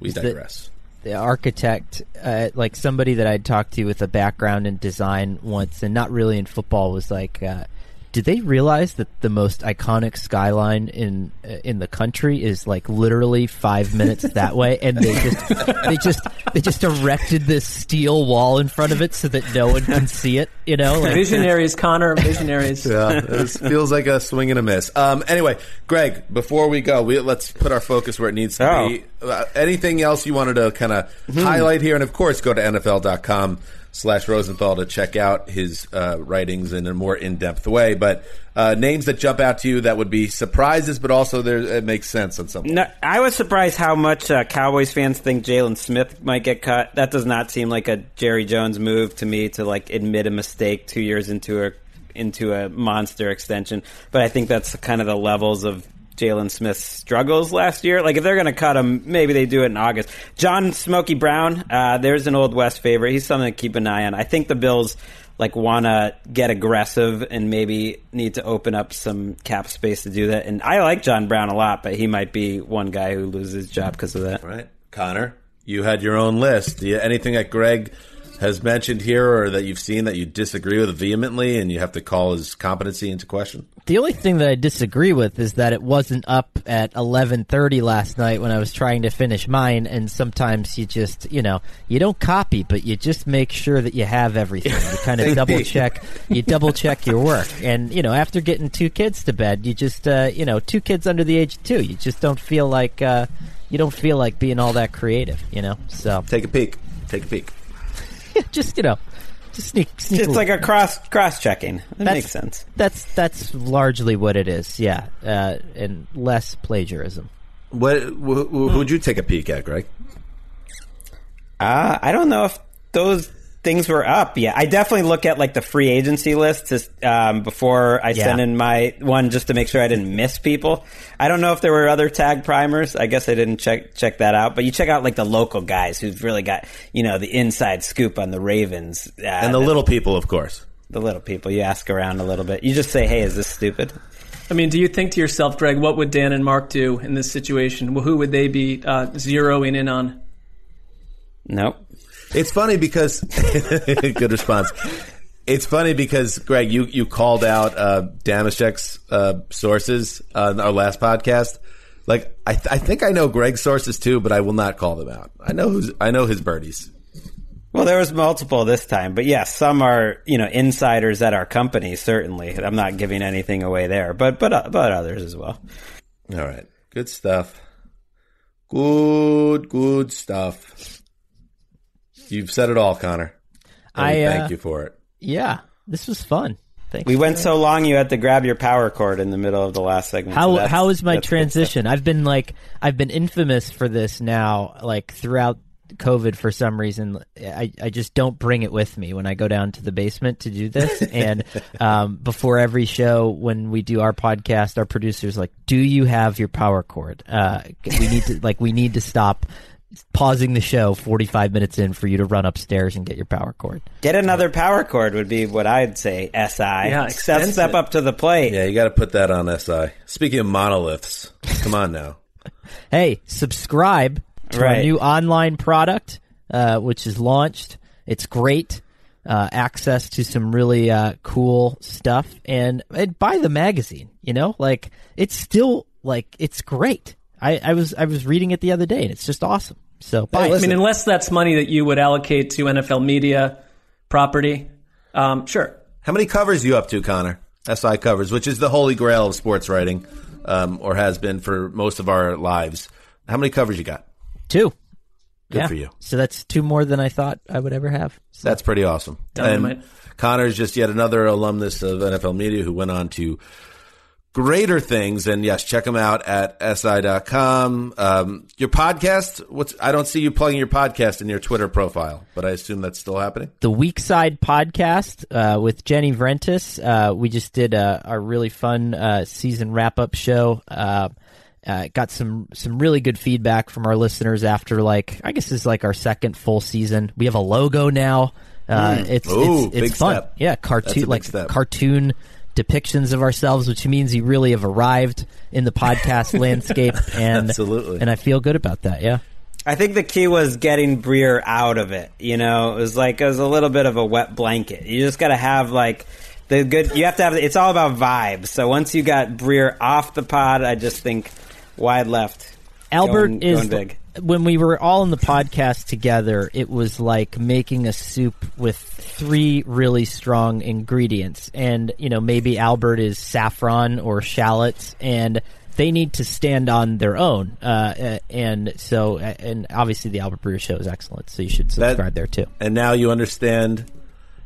we Is digress. The architect, uh, like somebody that I'd talked to with a background in design once, and not really in football, was like, uh, do they realize that the most iconic skyline in uh, in the country is like literally five minutes that way, and they just they just they just erected this steel wall in front of it so that no one can see it. You know, like, Visionaries, Conor. Visionaries. Yeah, this feels like a swing and a miss. Um, anyway, Gregg, before we go, we, let's put our focus where it needs to Oh. be. Uh, anything else you wanted to kind of highlight here? And of course, go to NFL.com slash Rosenthal to check out his uh, writings in a more in-depth way. But uh, names that jump out to you that would be surprises, but also there, it makes sense on some No, I was surprised how much uh, Cowboys fans think Jaylon Smith might get cut. That does not seem like a Jerry Jones move to me to like admit a mistake two years into a into a monster extension. But I think that's kind of the levels of Jaylon Smith's struggles last year. Like if they're going to cut him, maybe they do it in August. John Smokey Brown, uh, there's an old Wes favorite. He's something to keep an eye on. I think the Bills like want to get aggressive and maybe need to open up some cap space to do that. And I like John Brown a lot, but he might be one guy who loses his job because of that. Right. Conor, you had your own list. You, anything that Gregg has mentioned here or that you've seen that you disagree with vehemently and you have to call his competency into question? The only thing that I disagree with is that it wasn't up at 11:30 last night when I was trying to finish mine and sometimes you just, you know, you don't copy but you just make sure that you have everything. You kind of double check, you double check your work. And, you know, after getting two kids to bed, you just uh, you know, two kids under the age of 2, you just don't feel like uh you don't feel like being all that creative, you know. So, Take a peek. Take a peek. just, you know, just sneak, sneak It's like a cross cross checking. That That's- makes sense. That's that's largely what it is, yeah, uh, and less plagiarism. What wh- wh- who'd you take a peek at, Gregg? Uh, I don't know if those things were up Yeah, I definitely look at like the free agency list to, um, before I Yeah. send in my one just to make sure I didn't miss people. I don't know if there were other tag primers. I guess I didn't check check that out. But you check out like the local guys who've really got you know the inside scoop on the Ravens uh, And the little people, of course. the little people. You ask around a little bit. You just say, "Hey, is this stupid?" I mean, do you think to yourself, Gregg, what would Dan and Marc do in this situation? Well, who would they be uh, zeroing in on? Nope. It's funny because good response. It's funny because Gregg, you you called out uh, Dameshek's uh, sources on our last podcast. Like I, th- I think I know Gregg's sources too, but I will not call them out. I know who's I know his birdies. Well, there was multiple this time, but yes, some are you know insiders at our company. Certainly, I'm not giving anything away there, but but uh, but others as well. All right, good stuff. Good, good stuff. You've said it all, Conor. I, uh, thank you for it. Yeah, this was fun. Thanks. We went so long, you had to grab your power cord in the middle of the last segment. How so how is my that's good stuff. transition? I've been like I've been infamous for this now, like throughout COVID for some reason. I, I just don't bring it with me when I go down to the basement to do this. and um, before every show, when we do our podcast, our producers like, "Do you have your power cord? Uh, we need to like we need to stop." Pausing the show 45 minutes in for you to run upstairs and get your power cord. Get another power cord would be what I'd say. SI. Yeah, step, step up to the plate. Yeah, you got to put that on SI. Speaking of monoliths, come on now. hey, subscribe to our new online product, uh, which is launched. It's great. Uh, access to some really uh, cool stuff, and, and buy the magazine. You know, like it's still like it's great. I, I was I was reading it the other day, and it's just awesome. So buy I it. mean, unless that's money that you would allocate to NFL media property, um, sure. How many covers you up to, Conor? SI covers, which is the holy grail of sports writing, um, or has been for most of our lives. How many covers you got? Two. Good Yeah. for you. So that's two more than I thought I would ever have. So That's pretty awesome. Dynamite. And Conor's just yet another alumnus of NFL Media who went on to greater things. And yes, check them out at si.com. Um, your podcast, what's, I don't see you plugging your podcast in your Twitter profile, but I assume that's still happening. the Weak Side podcast uh, with Jenny Vrentas. Uh, we just did a, a really fun uh, season wrap up show. Uh, uh, got some some really good feedback from our listeners after like I guess this is like our second full season. We have a logo now. Uh, It's Ooh, it's, it's big fun. step. Yeah, cartoon like step. cartoon depictions of ourselves, which means you really have arrived in the podcast landscape, and Absolutely. and I feel good about that. Yeah. I think the key was getting Breer out of it. You know, it was like it was a little bit of a wet blanket. You just got to have like the good. You have to have. It's all about vibes. So once you got Breer off the pod, I just think wide left. Albert going, is going big. When we were all in the podcast together, it was like making a soup with three really strong ingredients. And, you know, maybe Albert is saffron or shallots and they need to stand on their own. Uh, and so, and obviously the Albert Breer show is excellent. So you should subscribe That- there too. And now you understand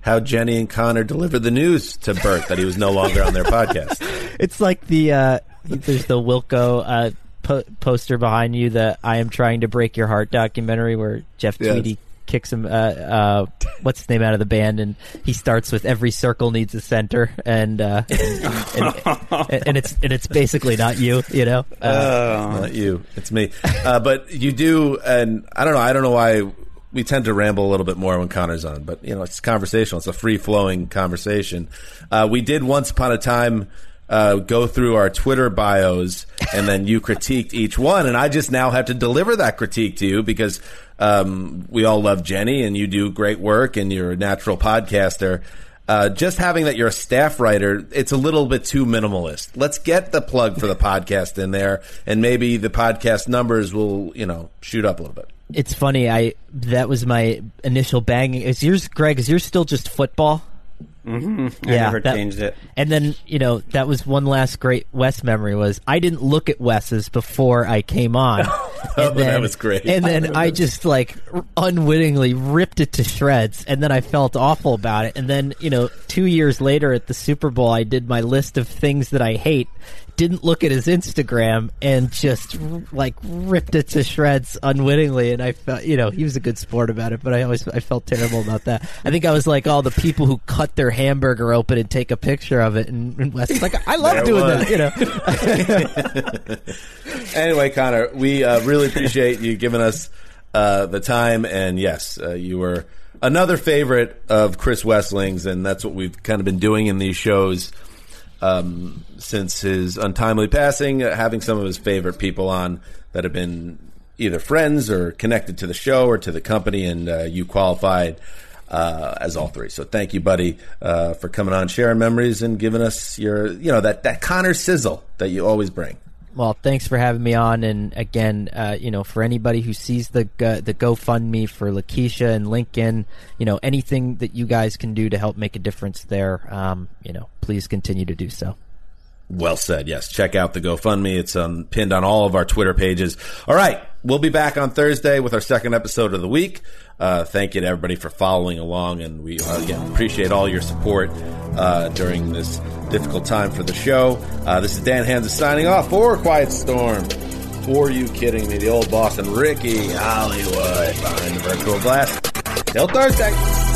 how Jenny and Conor delivered the news to Bert that he was no longer on their podcast. It's like the, uh, there's the Wilco, uh, po- poster behind you, the I am trying to break your heart documentary where Jeff Yes. Tweedy kicks him, uh, uh, what's his name out of the band and he starts with every circle needs a center and, uh, and, and, and it's, and it's basically not you, you know? Uh, Not you. It's me. Uh, but you do, and I don't know. I don't know why we tend to ramble a little bit more when Conor's on, but you know, it's conversational. It's a free flowing conversation. Uh, we did once upon a time. Uh, go through our Twitter bios, and then you critiqued each one, and I just now have to deliver that critique to you because um, we all love Jenny, and you do great work, and you're a natural podcaster. Uh, just having that you're a staff writer, it's a little bit too minimalist. Let's get the plug for the podcast in there, and maybe the podcast numbers will, you know, shoot up a little bit. it's funny. I, that was my initial banging. Is yours, Gregg, is yours still just football? Mm-hmm. I never that- changed it. And then you know that was one last great Wes memory was I didn't look at Wes's before I came on. Oh, that was great. And then remember I just like unwittingly ripped it to shreds, and then I felt awful about it. And then you know two years later at the Super Bowl, I did my list of things that I hate. Didn't look at his Instagram and just like ripped it to shreds unwittingly, and I felt you know he was a good sport about it, but I always I felt terrible about that. I think I was like all the people who cut their hamburger open and take a picture of it, and, and Wes like I love doing was. that, you know. anyway, Conor, we uh, really appreciate you giving us uh, the time, and yes, uh, you were another favorite of Chris Wesseling's, and that's what we've kind of been doing in these shows um, since his untimely passing, uh, having some of his favorite people on that have been either friends or connected to the show or to the company, and uh, you qualified uh, as all three. So thank you, buddy, uh, for coming on, sharing memories, and giving us your, you know, that that Conor sizzle that you always bring. Well, thanks for having me on, and again, uh, you know, for anybody who sees the uh, the GoFundMe for Lakeisha and Lincoln, you know, anything that you guys can do to help make a difference there, um, you know, please continue to do so. Well said. Yes. Check out the GoFundMe. It's um, pinned on all of our Twitter pages. All right. We'll be back on Thursday with our second episode of the week. Uh, thank you to everybody for following along. And we, uh, again, appreciate all your support uh, during this difficult time for the show. Uh, this is Dan Hanzus signing off for Quiet Storm. Are you kidding me? The old boss and Ricky Hollywood behind the virtual glass. Till Thursday.